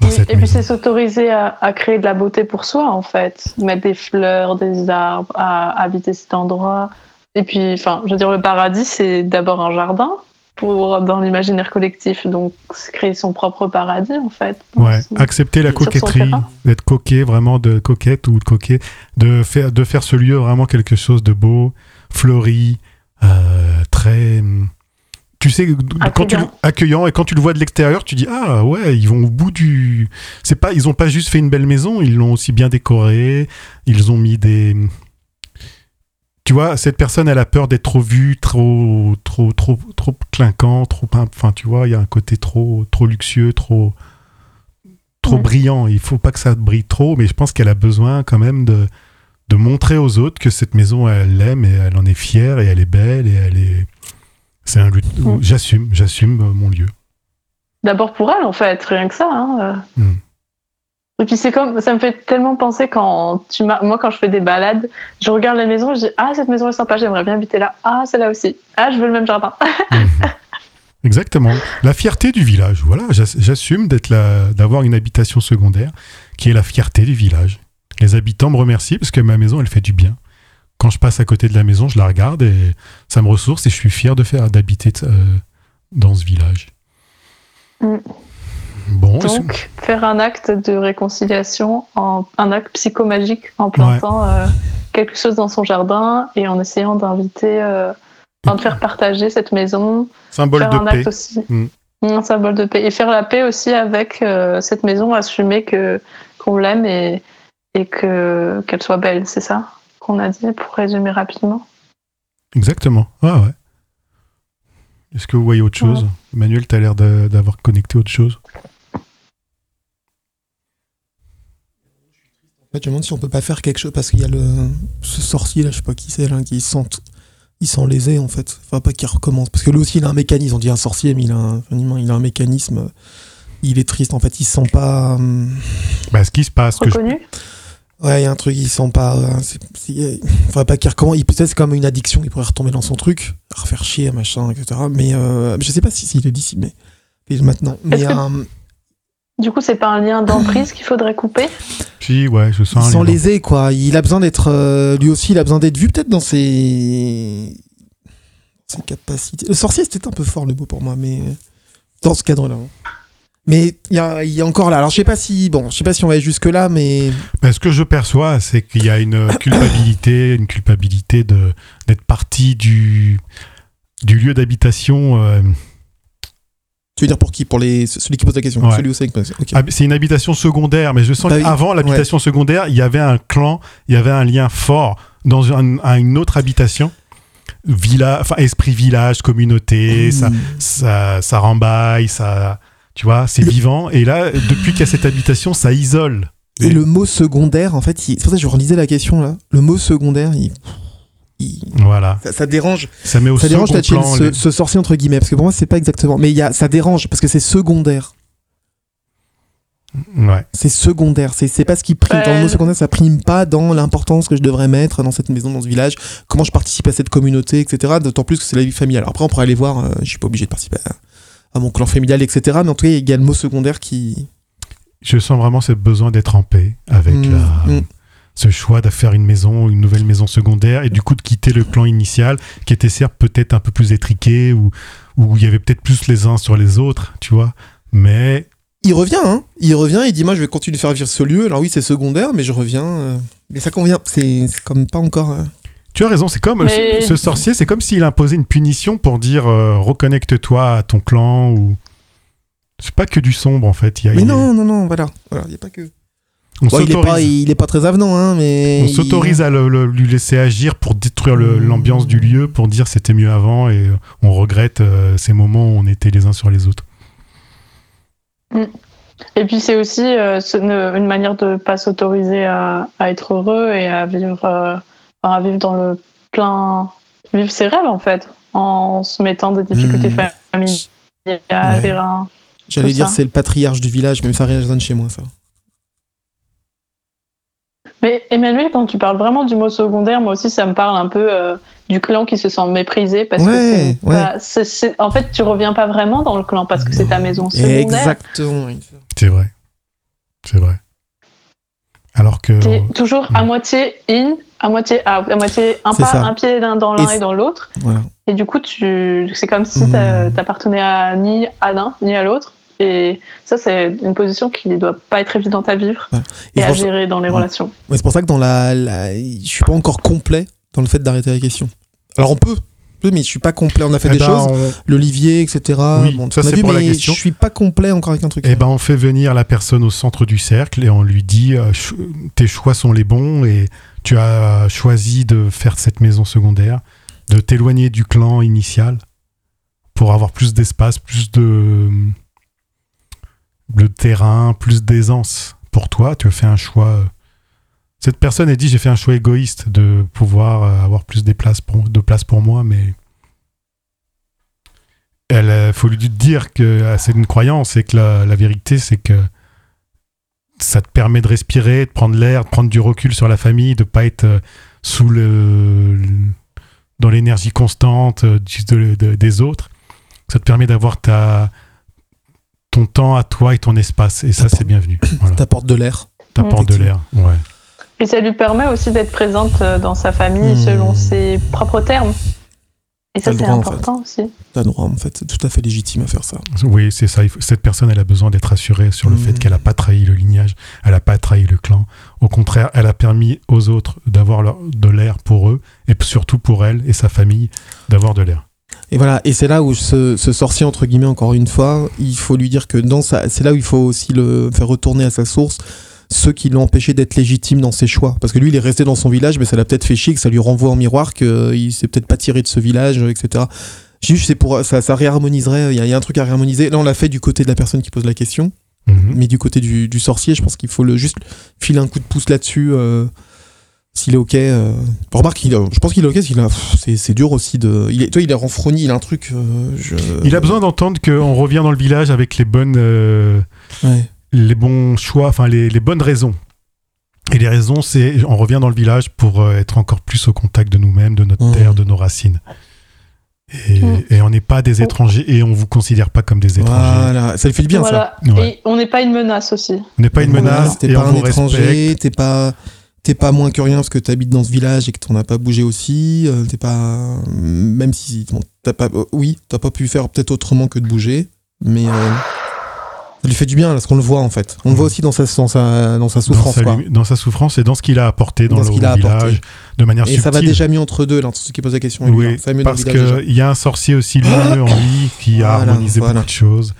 B: Dans
A: Oui,
B: cette
A: et puis c'est s'autoriser à, à créer de la beauté pour soi, en fait. Mettre des fleurs, des arbres, à habiter cet endroit. Et puis, enfin, je veux dire, le paradis, c'est d'abord un jardin. Pour dans l'imaginaire collectif, donc créer son propre paradis en fait.
B: Ouais, accepter la coquetterie, d'être coquet, vraiment de coquette ou de coquet, de faire, de faire ce lieu vraiment quelque chose de beau, fleuri, euh, très. Tu sais, quand tu
A: Accueillant.
B: accueillant et quand tu le vois de l'extérieur, tu dis ah ouais, ils vont au bout du. C'est pas, ils ont pas juste fait une belle maison, ils l'ont aussi bien décorée. Ils ont mis des. Tu vois, cette personne, elle a peur d'être trop vue, trop, trop, trop, trop clinquant, trop. Enfin, tu vois, il y a un côté trop, trop luxueux, trop trop
A: Ouais.
B: brillant. Il faut pas que ça brille trop, mais je pense qu'elle a besoin quand même de, de montrer aux autres que cette maison, elle l'aime et elle en est fière et elle est belle et elle est. C'est un lieu. J'assume, j'assume euh, mon lieu.
A: D'abord pour elle en fait, rien que ça. hein, euh. Et puis c'est comme, ça me fait tellement penser quand tu m'as, moi quand je fais des balades, je regarde les maisons, je dis ah cette maison est sympa, j'aimerais bien habiter là, ah celle-là aussi, ah je veux le même jardin. *laughs*
B: Exactement. La fierté du village. Voilà, j'ass- j'assume d'être la- d'avoir une habitation secondaire qui est la fierté du village. Les habitants me remercient parce que ma maison, elle fait du bien. Quand je passe à côté de la maison, je la regarde et ça me ressource et je suis fier de faire d'habiter euh, dans ce village.
A: Mm.
B: Bon,
A: Donc faire un acte de réconciliation, en, un acte psychomagique en plantant euh, quelque chose dans son jardin et en essayant d'inviter, euh, de faire partager cette maison,
B: symbole
A: faire
B: de
A: un
B: paix.
A: acte aussi,
B: Mm.
A: un symbole de paix et faire la paix aussi avec euh, cette maison, assumer que qu'on l'aime et, et que qu'elle soit belle, c'est ça qu'on a dit pour résumer rapidement.
B: Exactement. Ah ouais. Est-ce que vous voyez autre chose? Emmanuel, tu as l'air d'avoir connecté autre chose?
C: Fait, je me demande si on peut pas faire quelque chose parce qu'il y a le ce sorcier là, je sais pas qui c'est là, qui sent il sent lésé en fait. Enfin pas qu'il recommence parce que lui aussi il a un mécanisme. On dit un sorcier, mais il a un, enfin, il a un mécanisme. Il est triste en fait. Il se sent pas. hum,
B: Bah, ce qui se passe, que je-
A: Reconnu
C: Ouais, il y a un truc. Il se sent pas. euh, Il faudrait pas qu'il recommence. Il peut-être c'est comme une addiction. Il pourrait retomber dans son truc, refaire chier, machin, etc. Mais euh, je sais pas si s'il est d'ici, mais mais maintenant. Mais
A: que-
C: euh,
A: Du coup, c'est pas un lien d'emprise qu'il faudrait couper *laughs*
B: Si, ouais, je
C: il
B: sens. lien.
C: lésé quoi. Il a besoin d'être. euh, lui aussi, il a besoin d'être vu peut-être dans ses ses capacités. Le sorcier c'était un peu fort le mot pour moi, mais dans ce cadre-là. hein. Mais il y a, il y a encore là. Alors je sais pas si bon, je sais pas si on va aller jusque là, mais
B: Mais ce que je perçois, c'est qu'il y a une *coughs* culpabilité, une culpabilité de d'être parti du du lieu d'habitation. euh,
C: tu veux dire pour qui? Pour les celui qui pose la question.
B: Ouais.
C: Celui où c'est. Ok.
B: hab- c'est une habitation secondaire, mais je sens
C: Bah
B: qu'avant l'habitation secondaire, il y avait un clan, il y avait un lien fort dans un- à une autre habitation. Villa, enfin esprit village, communauté, ça,
C: Hmm.
B: ça, ça rembaille, ça, tu vois, c'est vivant. Et là, depuis qu'il y a cette habitation, ça isole.
C: Et le mot secondaire, en fait, il- c'est pour ça que je relisais la question là. Le mot secondaire, il, il-
B: Voilà,
C: ça, ça dérange.
B: ça met au
C: ça
B: second
C: dérange ce,
B: les-
C: ce sorcier entre guillemets, parce que pour moi c'est pas exactement. Mais il y a, ça dérange parce que c'est secondaire.
B: Ouais.
C: C'est secondaire. C'est, c'est pas ce qui prime. Dans le mot secondaire, ça prime pas dans l'importance que je devrais mettre dans cette maison, dans ce village. Comment je participe à cette communauté, etc. D'autant plus que c'est la vie familiale. Alors après, on pourrait aller voir. euh, je suis pas obligé de participer à, à mon clan familial, etc. Mais en tout cas, il y a le mot secondaire qui.
B: Je sens vraiment ce besoin d'être en paix avec
C: Mm,
B: la,
C: mm.
B: Ce choix de faire une maison, une nouvelle maison secondaire, et du coup de quitter le clan initial, qui était certes peut-être un peu plus étriqué, ou où il y avait peut-être plus les uns sur les autres, tu vois. Mais
C: Il revient, hein. Il revient, il dit Moi, je vais continuer de faire vivre ce lieu. Alors, oui, c'est secondaire, mais je reviens. euh, Mais ça convient. C'est, comme pas encore. euh,
B: tu as raison, c'est comme
A: Mais-
B: ce, ce sorcier, c'est comme s'il imposait une punition pour dire euh, reconnecte-toi à ton clan, ou. C'est pas que du sombre en fait. Il y a,
C: Mais non, non, non, voilà. Voilà, il n'y a pas que.
B: On
C: Bon, il, est pas,
B: s'autorise.
C: il est pas très avenant, hein, mais.
B: On
C: il-
B: s'autorise à le- le- lui laisser agir pour détruire le-
C: Mm.
B: l'ambiance du lieu, pour dire c'était mieux avant et euh, on regrette euh, ces moments où on était les uns sur les autres.
A: Et puis c'est aussi euh, une, manière de pas s'autoriser à, à être heureux et à vivre, euh, à vivre dans le plein, vivre ses rêves en fait, en se mettant des difficultés
C: Mmh.
A: familiales.
C: J'allais dire c'est le patriarche du village, mais ça résonne chez moi, ça.
A: Mais Emmanuel, quand tu parles vraiment du mot secondaire, moi aussi ça me parle un peu euh, du clan qui se sent méprisé parce que
C: Ouais,
A: en fait tu reviens pas vraiment dans le clan parce que c'est ta maison secondaire.
C: Exactement.
B: C'est vrai. C'est vrai. Alors que.
A: T'es toujours à moitié in à moitié, à, à moitié un pas,
C: ça.
A: un pied dans dans l'un
C: Et
A: et, dans l'autre.
C: Voilà.
A: Et du coup, tu, c'est comme si
C: Hmm.
A: t'a- t'appartenais à ni à l'un ni à l'autre. Et ça, c'est une position qui ne doit pas être évidente à vivre
C: Et
A: et, à gérer dans les
C: Ouais.
A: relations.
C: Ouais, c'est pour ça que dans la, la- je suis pas encore complet dans le fait d'arrêter la question. Alors on peut, mais je suis pas complet. On a fait
B: Eh
C: des
B: ben,
C: choses,
B: on-
C: l'Olivier, etc.
B: Oui,
C: Bon,
B: ça,
C: on a
B: c'est
C: vu,
B: pour la
C: mais
B: question.
C: Je suis pas complet encore avec un truc.
B: Eh ben, on fait venir la personne au centre du cercle et on lui dit euh, tes choix sont les bons et tu as choisi de faire cette maison secondaire, de t'éloigner du clan initial pour avoir plus d'espace, plus de, de terrain, plus d'aisance pour toi. Tu as fait un choix. euh, Cette personne a dit j'ai fait un choix égoïste de pouvoir euh, avoir plus de place pour moi, mais elle euh, faut lui dire que c'est une croyance et que la, vérité c'est que ça te permet de respirer, de prendre l'air, de prendre du recul sur la famille, de pas être sous le, le- dans l'énergie constante des autres. Ça te permet d'avoir ta ton temps à toi et ton espace et ça c'est bienvenu. *clears throat* Voilà.
C: T'apportes de l'air.
B: T'apportes de l'air. Ouais.
A: Et ça lui permet aussi d'être présente euh, dans sa famille
C: Hmm.
A: selon ses propres termes. Et ça, c'est
C: en
A: important aussi.
C: T'as le droit, en fait. C'est tout à fait légitime à faire ça.
B: Oui, c'est ça. Cette personne, elle a besoin d'être assurée sur le
C: Mhm.
B: fait qu'elle n'a pas trahi le lignage, elle n'a pas trahi le clan. Au contraire, elle a permis aux autres d'avoir de l'air pour eux, et surtout pour elle et sa famille d'avoir de l'air.
C: Et voilà, et c'est là où ce, ce sorcier, entre guillemets, encore une fois, il faut lui dire que dans sa, c'est là où il faut aussi le faire retourner à sa source, ceux qui l'ont empêché d'être légitime dans ses choix. Parce que lui, il est resté dans son village, mais ça l'a peut-être fait chier, que ça lui renvoie en miroir qu'il s'est peut-être pas tiré de ce village, euh, etc. Juste, c'est pour, ça, ça réharmoniserait, il y, y a un truc à réharmoniser. Là, on l'a fait du côté de la personne qui pose la question,
B: Mhm.
C: mais du côté du, du sorcier, je pense qu'il faut le, juste filer un coup de pouce là-dessus. euh, s'il est ok, euh. remarque, il, a- je pense qu'il est ok. parce qu'il a- pff, c'est, dur aussi de. Il est, toi, il est renfrogné, il a un truc. euh, je-
B: Il a besoin d'entendre qu'on revient dans le village avec les bonnes, euh,
C: Ouais.
B: les bons choix, enfin les, les bonnes raisons. Et les raisons, c'est on revient dans le village pour être encore plus au contact de nous-mêmes, de notre terre, de nos racines. Et, et on n'est pas des étrangers et on vous considère pas comme des étrangers.
C: Voilà, ça lui fait du bien
A: voilà.
B: Ouais.
A: Et on n'est pas une menace aussi.
B: On n'est pas une menace
C: T'es pas
B: on
C: un étranger, t'es pas, t'es pas moins que rien parce que t'habites dans ce village et que t'en as pas bougé aussi. euh, t'es pas, même si bon, t'as pas, euh, oui, t'as pas pu faire peut-être autrement que de bouger, mais euh, ça lui fait du bien parce qu'on le voit en fait. On le voit aussi dans sa, dans sa, dans sa souffrance.
B: dans, sa,
C: quoi.
B: dans sa souffrance et dans ce qu'il a apporté dans, le village
C: apporté.
B: de manière
C: Et
B: subtile.
C: ça va déjà mieux entre deux là, entre ceux qui posent la question. et lui,
B: Oui,
C: hein. Ça va mieux dans le
B: parce qu'il y a un sorcier aussi lumineux en lui qui a
C: Voilà,
B: harmonisé
C: voilà.
B: beaucoup de choses,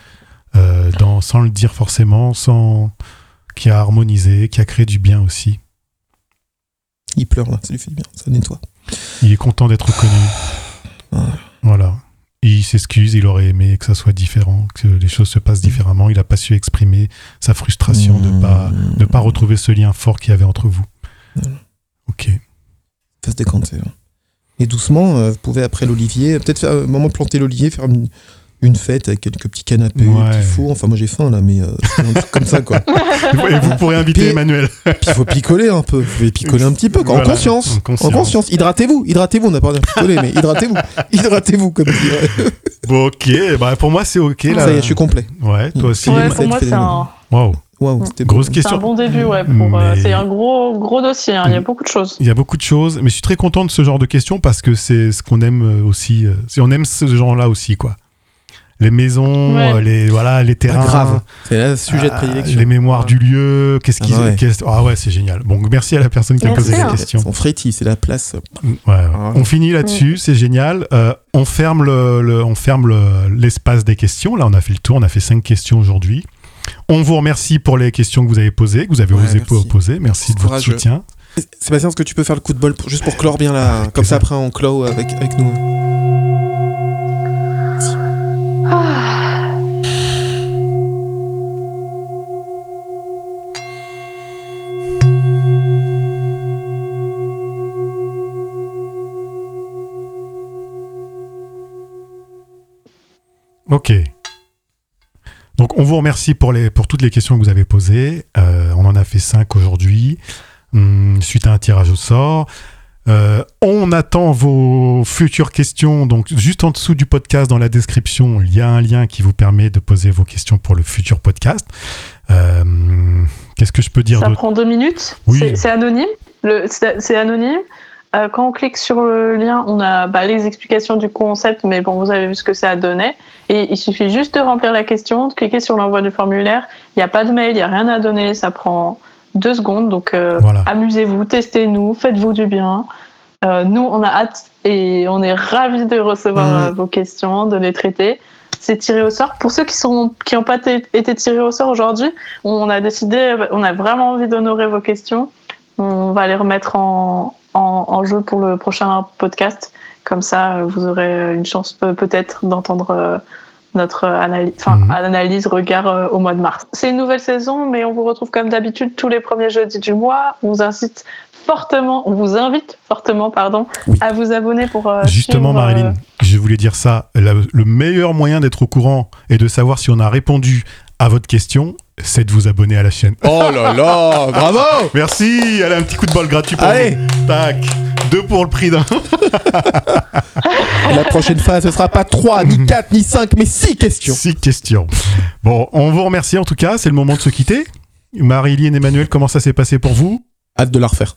B: euh, dans, sans le dire forcément, sans, qui a harmonisé, qui a créé du bien aussi.
C: Il pleure là, ça lui fait du bien, ça nettoie.
B: Il est content d'être reconnu. Voilà. Il s'excuse, il aurait aimé que ça soit différent, que les choses se passent différemment. Il n'a pas su exprimer sa frustration de
C: Mmh.
B: pas de pas retrouver ce lien fort qu'il y avait entre vous.
C: Voilà.
B: Ok.
C: Ça se décanter. là. Et doucement, euh, vous pouvez après l'olivier, peut-être faire un moment de planter l'olivier, faire une, une fête avec quelques petits canapés,
B: Ouais.
C: petits fours. Enfin, moi j'ai faim là, mais euh, un truc comme ça quoi. *laughs*
B: Et vous pourrez inviter
C: Puis-
B: Emmanuel.
C: Puis il faut picoler un peu. Vous pouvez picoler un petit peu, quoi.
B: Voilà,
C: en conscience.
B: en conscience.
C: En conscience. Hydratez-vous, hydratez-vous. On n'a pas de picoler, mais hydratez-vous. *laughs* Hydratez-vous, comme dire.
B: Bon, ok. Bah, pour moi, c'est ok. Là.
C: Ça y est, je suis complet.
B: Ouais, toi aussi.
C: Ouais,
A: pour moi, c'est un,
B: Waouh.
C: Beau.
B: Grosse
A: c'est un
B: question.
A: bon début. Ouais, pour, euh, c'est un gros, gros dossier. hein. Il y a beaucoup de choses.
B: Il y a beaucoup de choses, mais je suis très content de ce genre de questions parce que c'est ce qu'on aime euh, aussi. euh, si on aime ce genre-là aussi, quoi. Les maisons,
A: Ouais.
B: euh, les voilà, les terrains.
C: grave. C'est un sujet de
B: ah,
C: prédilection.
B: les mémoires du lieu. Qu'est-ce
C: Ah
B: qu'ils.
C: ouais.
B: qu'est-ce- Ah ouais, c'est génial. Bon, merci à la personne qui a posé la
A: hein.
B: question.
C: Son frétis, c'est la place.
B: Ouais, ouais.
C: Ah.
B: On finit là-dessus, c'est génial. Euh, on ferme le, le- on ferme le- l'espace des questions. Là, on a fait le tour. On a fait cinq questions aujourd'hui. On vous remercie pour les questions que vous avez posées, que vous avez
C: Ouais,
B: osé
C: merci.
B: poser. Merci de votre soutien.
C: Sébastien, est-ce que tu peux faire le coup de bol pour- juste pour clore bien là Comme ça, après, on clôt avec, avec nous?
B: Ok. Donc, on vous remercie pour, les, pour toutes les questions que vous avez posées. Euh, on en a fait cinq aujourd'hui, hum, suite à un tirage au sort. Euh, on attend vos futures questions. Donc, juste en dessous du podcast, dans la description, il y a un lien qui vous permet de poser vos questions pour le futur podcast. Euh, Qu'est-ce que je peux dire
A: Ça prend deux minutes?
B: Oui.
A: C'est- anonyme? C'est anonyme? Euh, quand on clique sur le lien, on a bah, les explications du concept, mais bon, vous avez vu ce que ça donnait. Et il suffit juste de remplir la question, de cliquer sur l'envoi du formulaire. Il n'y a pas de mail, il n'y a rien à donner. Ça prend deux secondes. Donc, euh,
B: Voilà.
A: amusez-vous, testez-nous, faites-vous du bien. Euh, nous, on a hâte et on est ravis de recevoir euh, vos questions, de les traiter. C'est tiré au sort. Pour ceux qui sont qui n'ont pas été tirés au sort aujourd'hui, on a décidé, on a vraiment envie d'honorer vos questions. On va les remettre en, en, en jeu pour le prochain podcast. Comme ça, euh, vous aurez une chance peut- peut-être d'entendre euh, notre analyse, enfin,
B: Mhm.
A: analyse, regard euh, au mois de mars. C'est une nouvelle saison, mais on vous retrouve comme d'habitude tous les premiers jeudis du mois. On vous incite fortement, on vous invite fortement, pardon,
C: Oui.
A: à vous abonner pour euh,
B: Justement,
A: suivre, euh,
B: Marilyn, je voulais dire ça. La- le meilleur moyen d'être au courant et de savoir si on a répondu à votre question, c'est de vous abonner à la chaîne.
C: Oh là là, bravo *laughs*
B: Merci Allez, un petit coup de bol gratuit pour
C: Allez.
B: vous. Tac Deux pour le prix d'un.
C: La prochaine fois, ce sera pas 3, ni *laughs* 4, ni 5, mais 6 questions.
B: Six questions. Bon, on vous remercie en tout cas. C'est le moment de se quitter. Marilyn, Emmanuel, comment ça s'est passé pour vous?
C: Hâte de la refaire.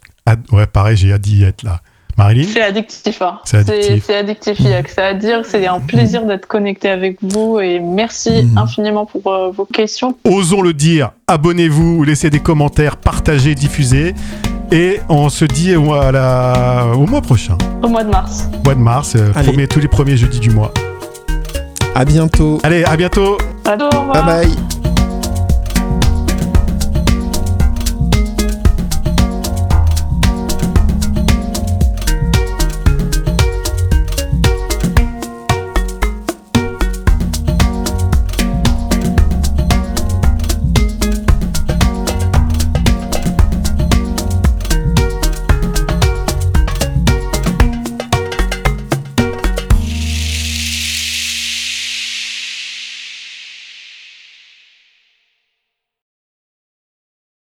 B: Ouais, pareil, j'ai hâte d'y être là. Marilyn
A: C'est addictif. hein.
B: C'est addictif.
A: C'est addictif, il y a que ça à dire. C'est un plaisir d'être connecté avec vous et merci
C: Mhm.
A: infiniment pour euh, vos questions.
B: Osons le dire, abonnez-vous, laissez des commentaires, partagez, diffusez. Et on se dit au mois, à la- au mois prochain,
A: Au mois de mars.
B: mois de mars, euh, premier- tous les premiers jeudis du mois.
C: À bientôt.
B: Allez, à bientôt
A: À au revoir.
C: Bye bye.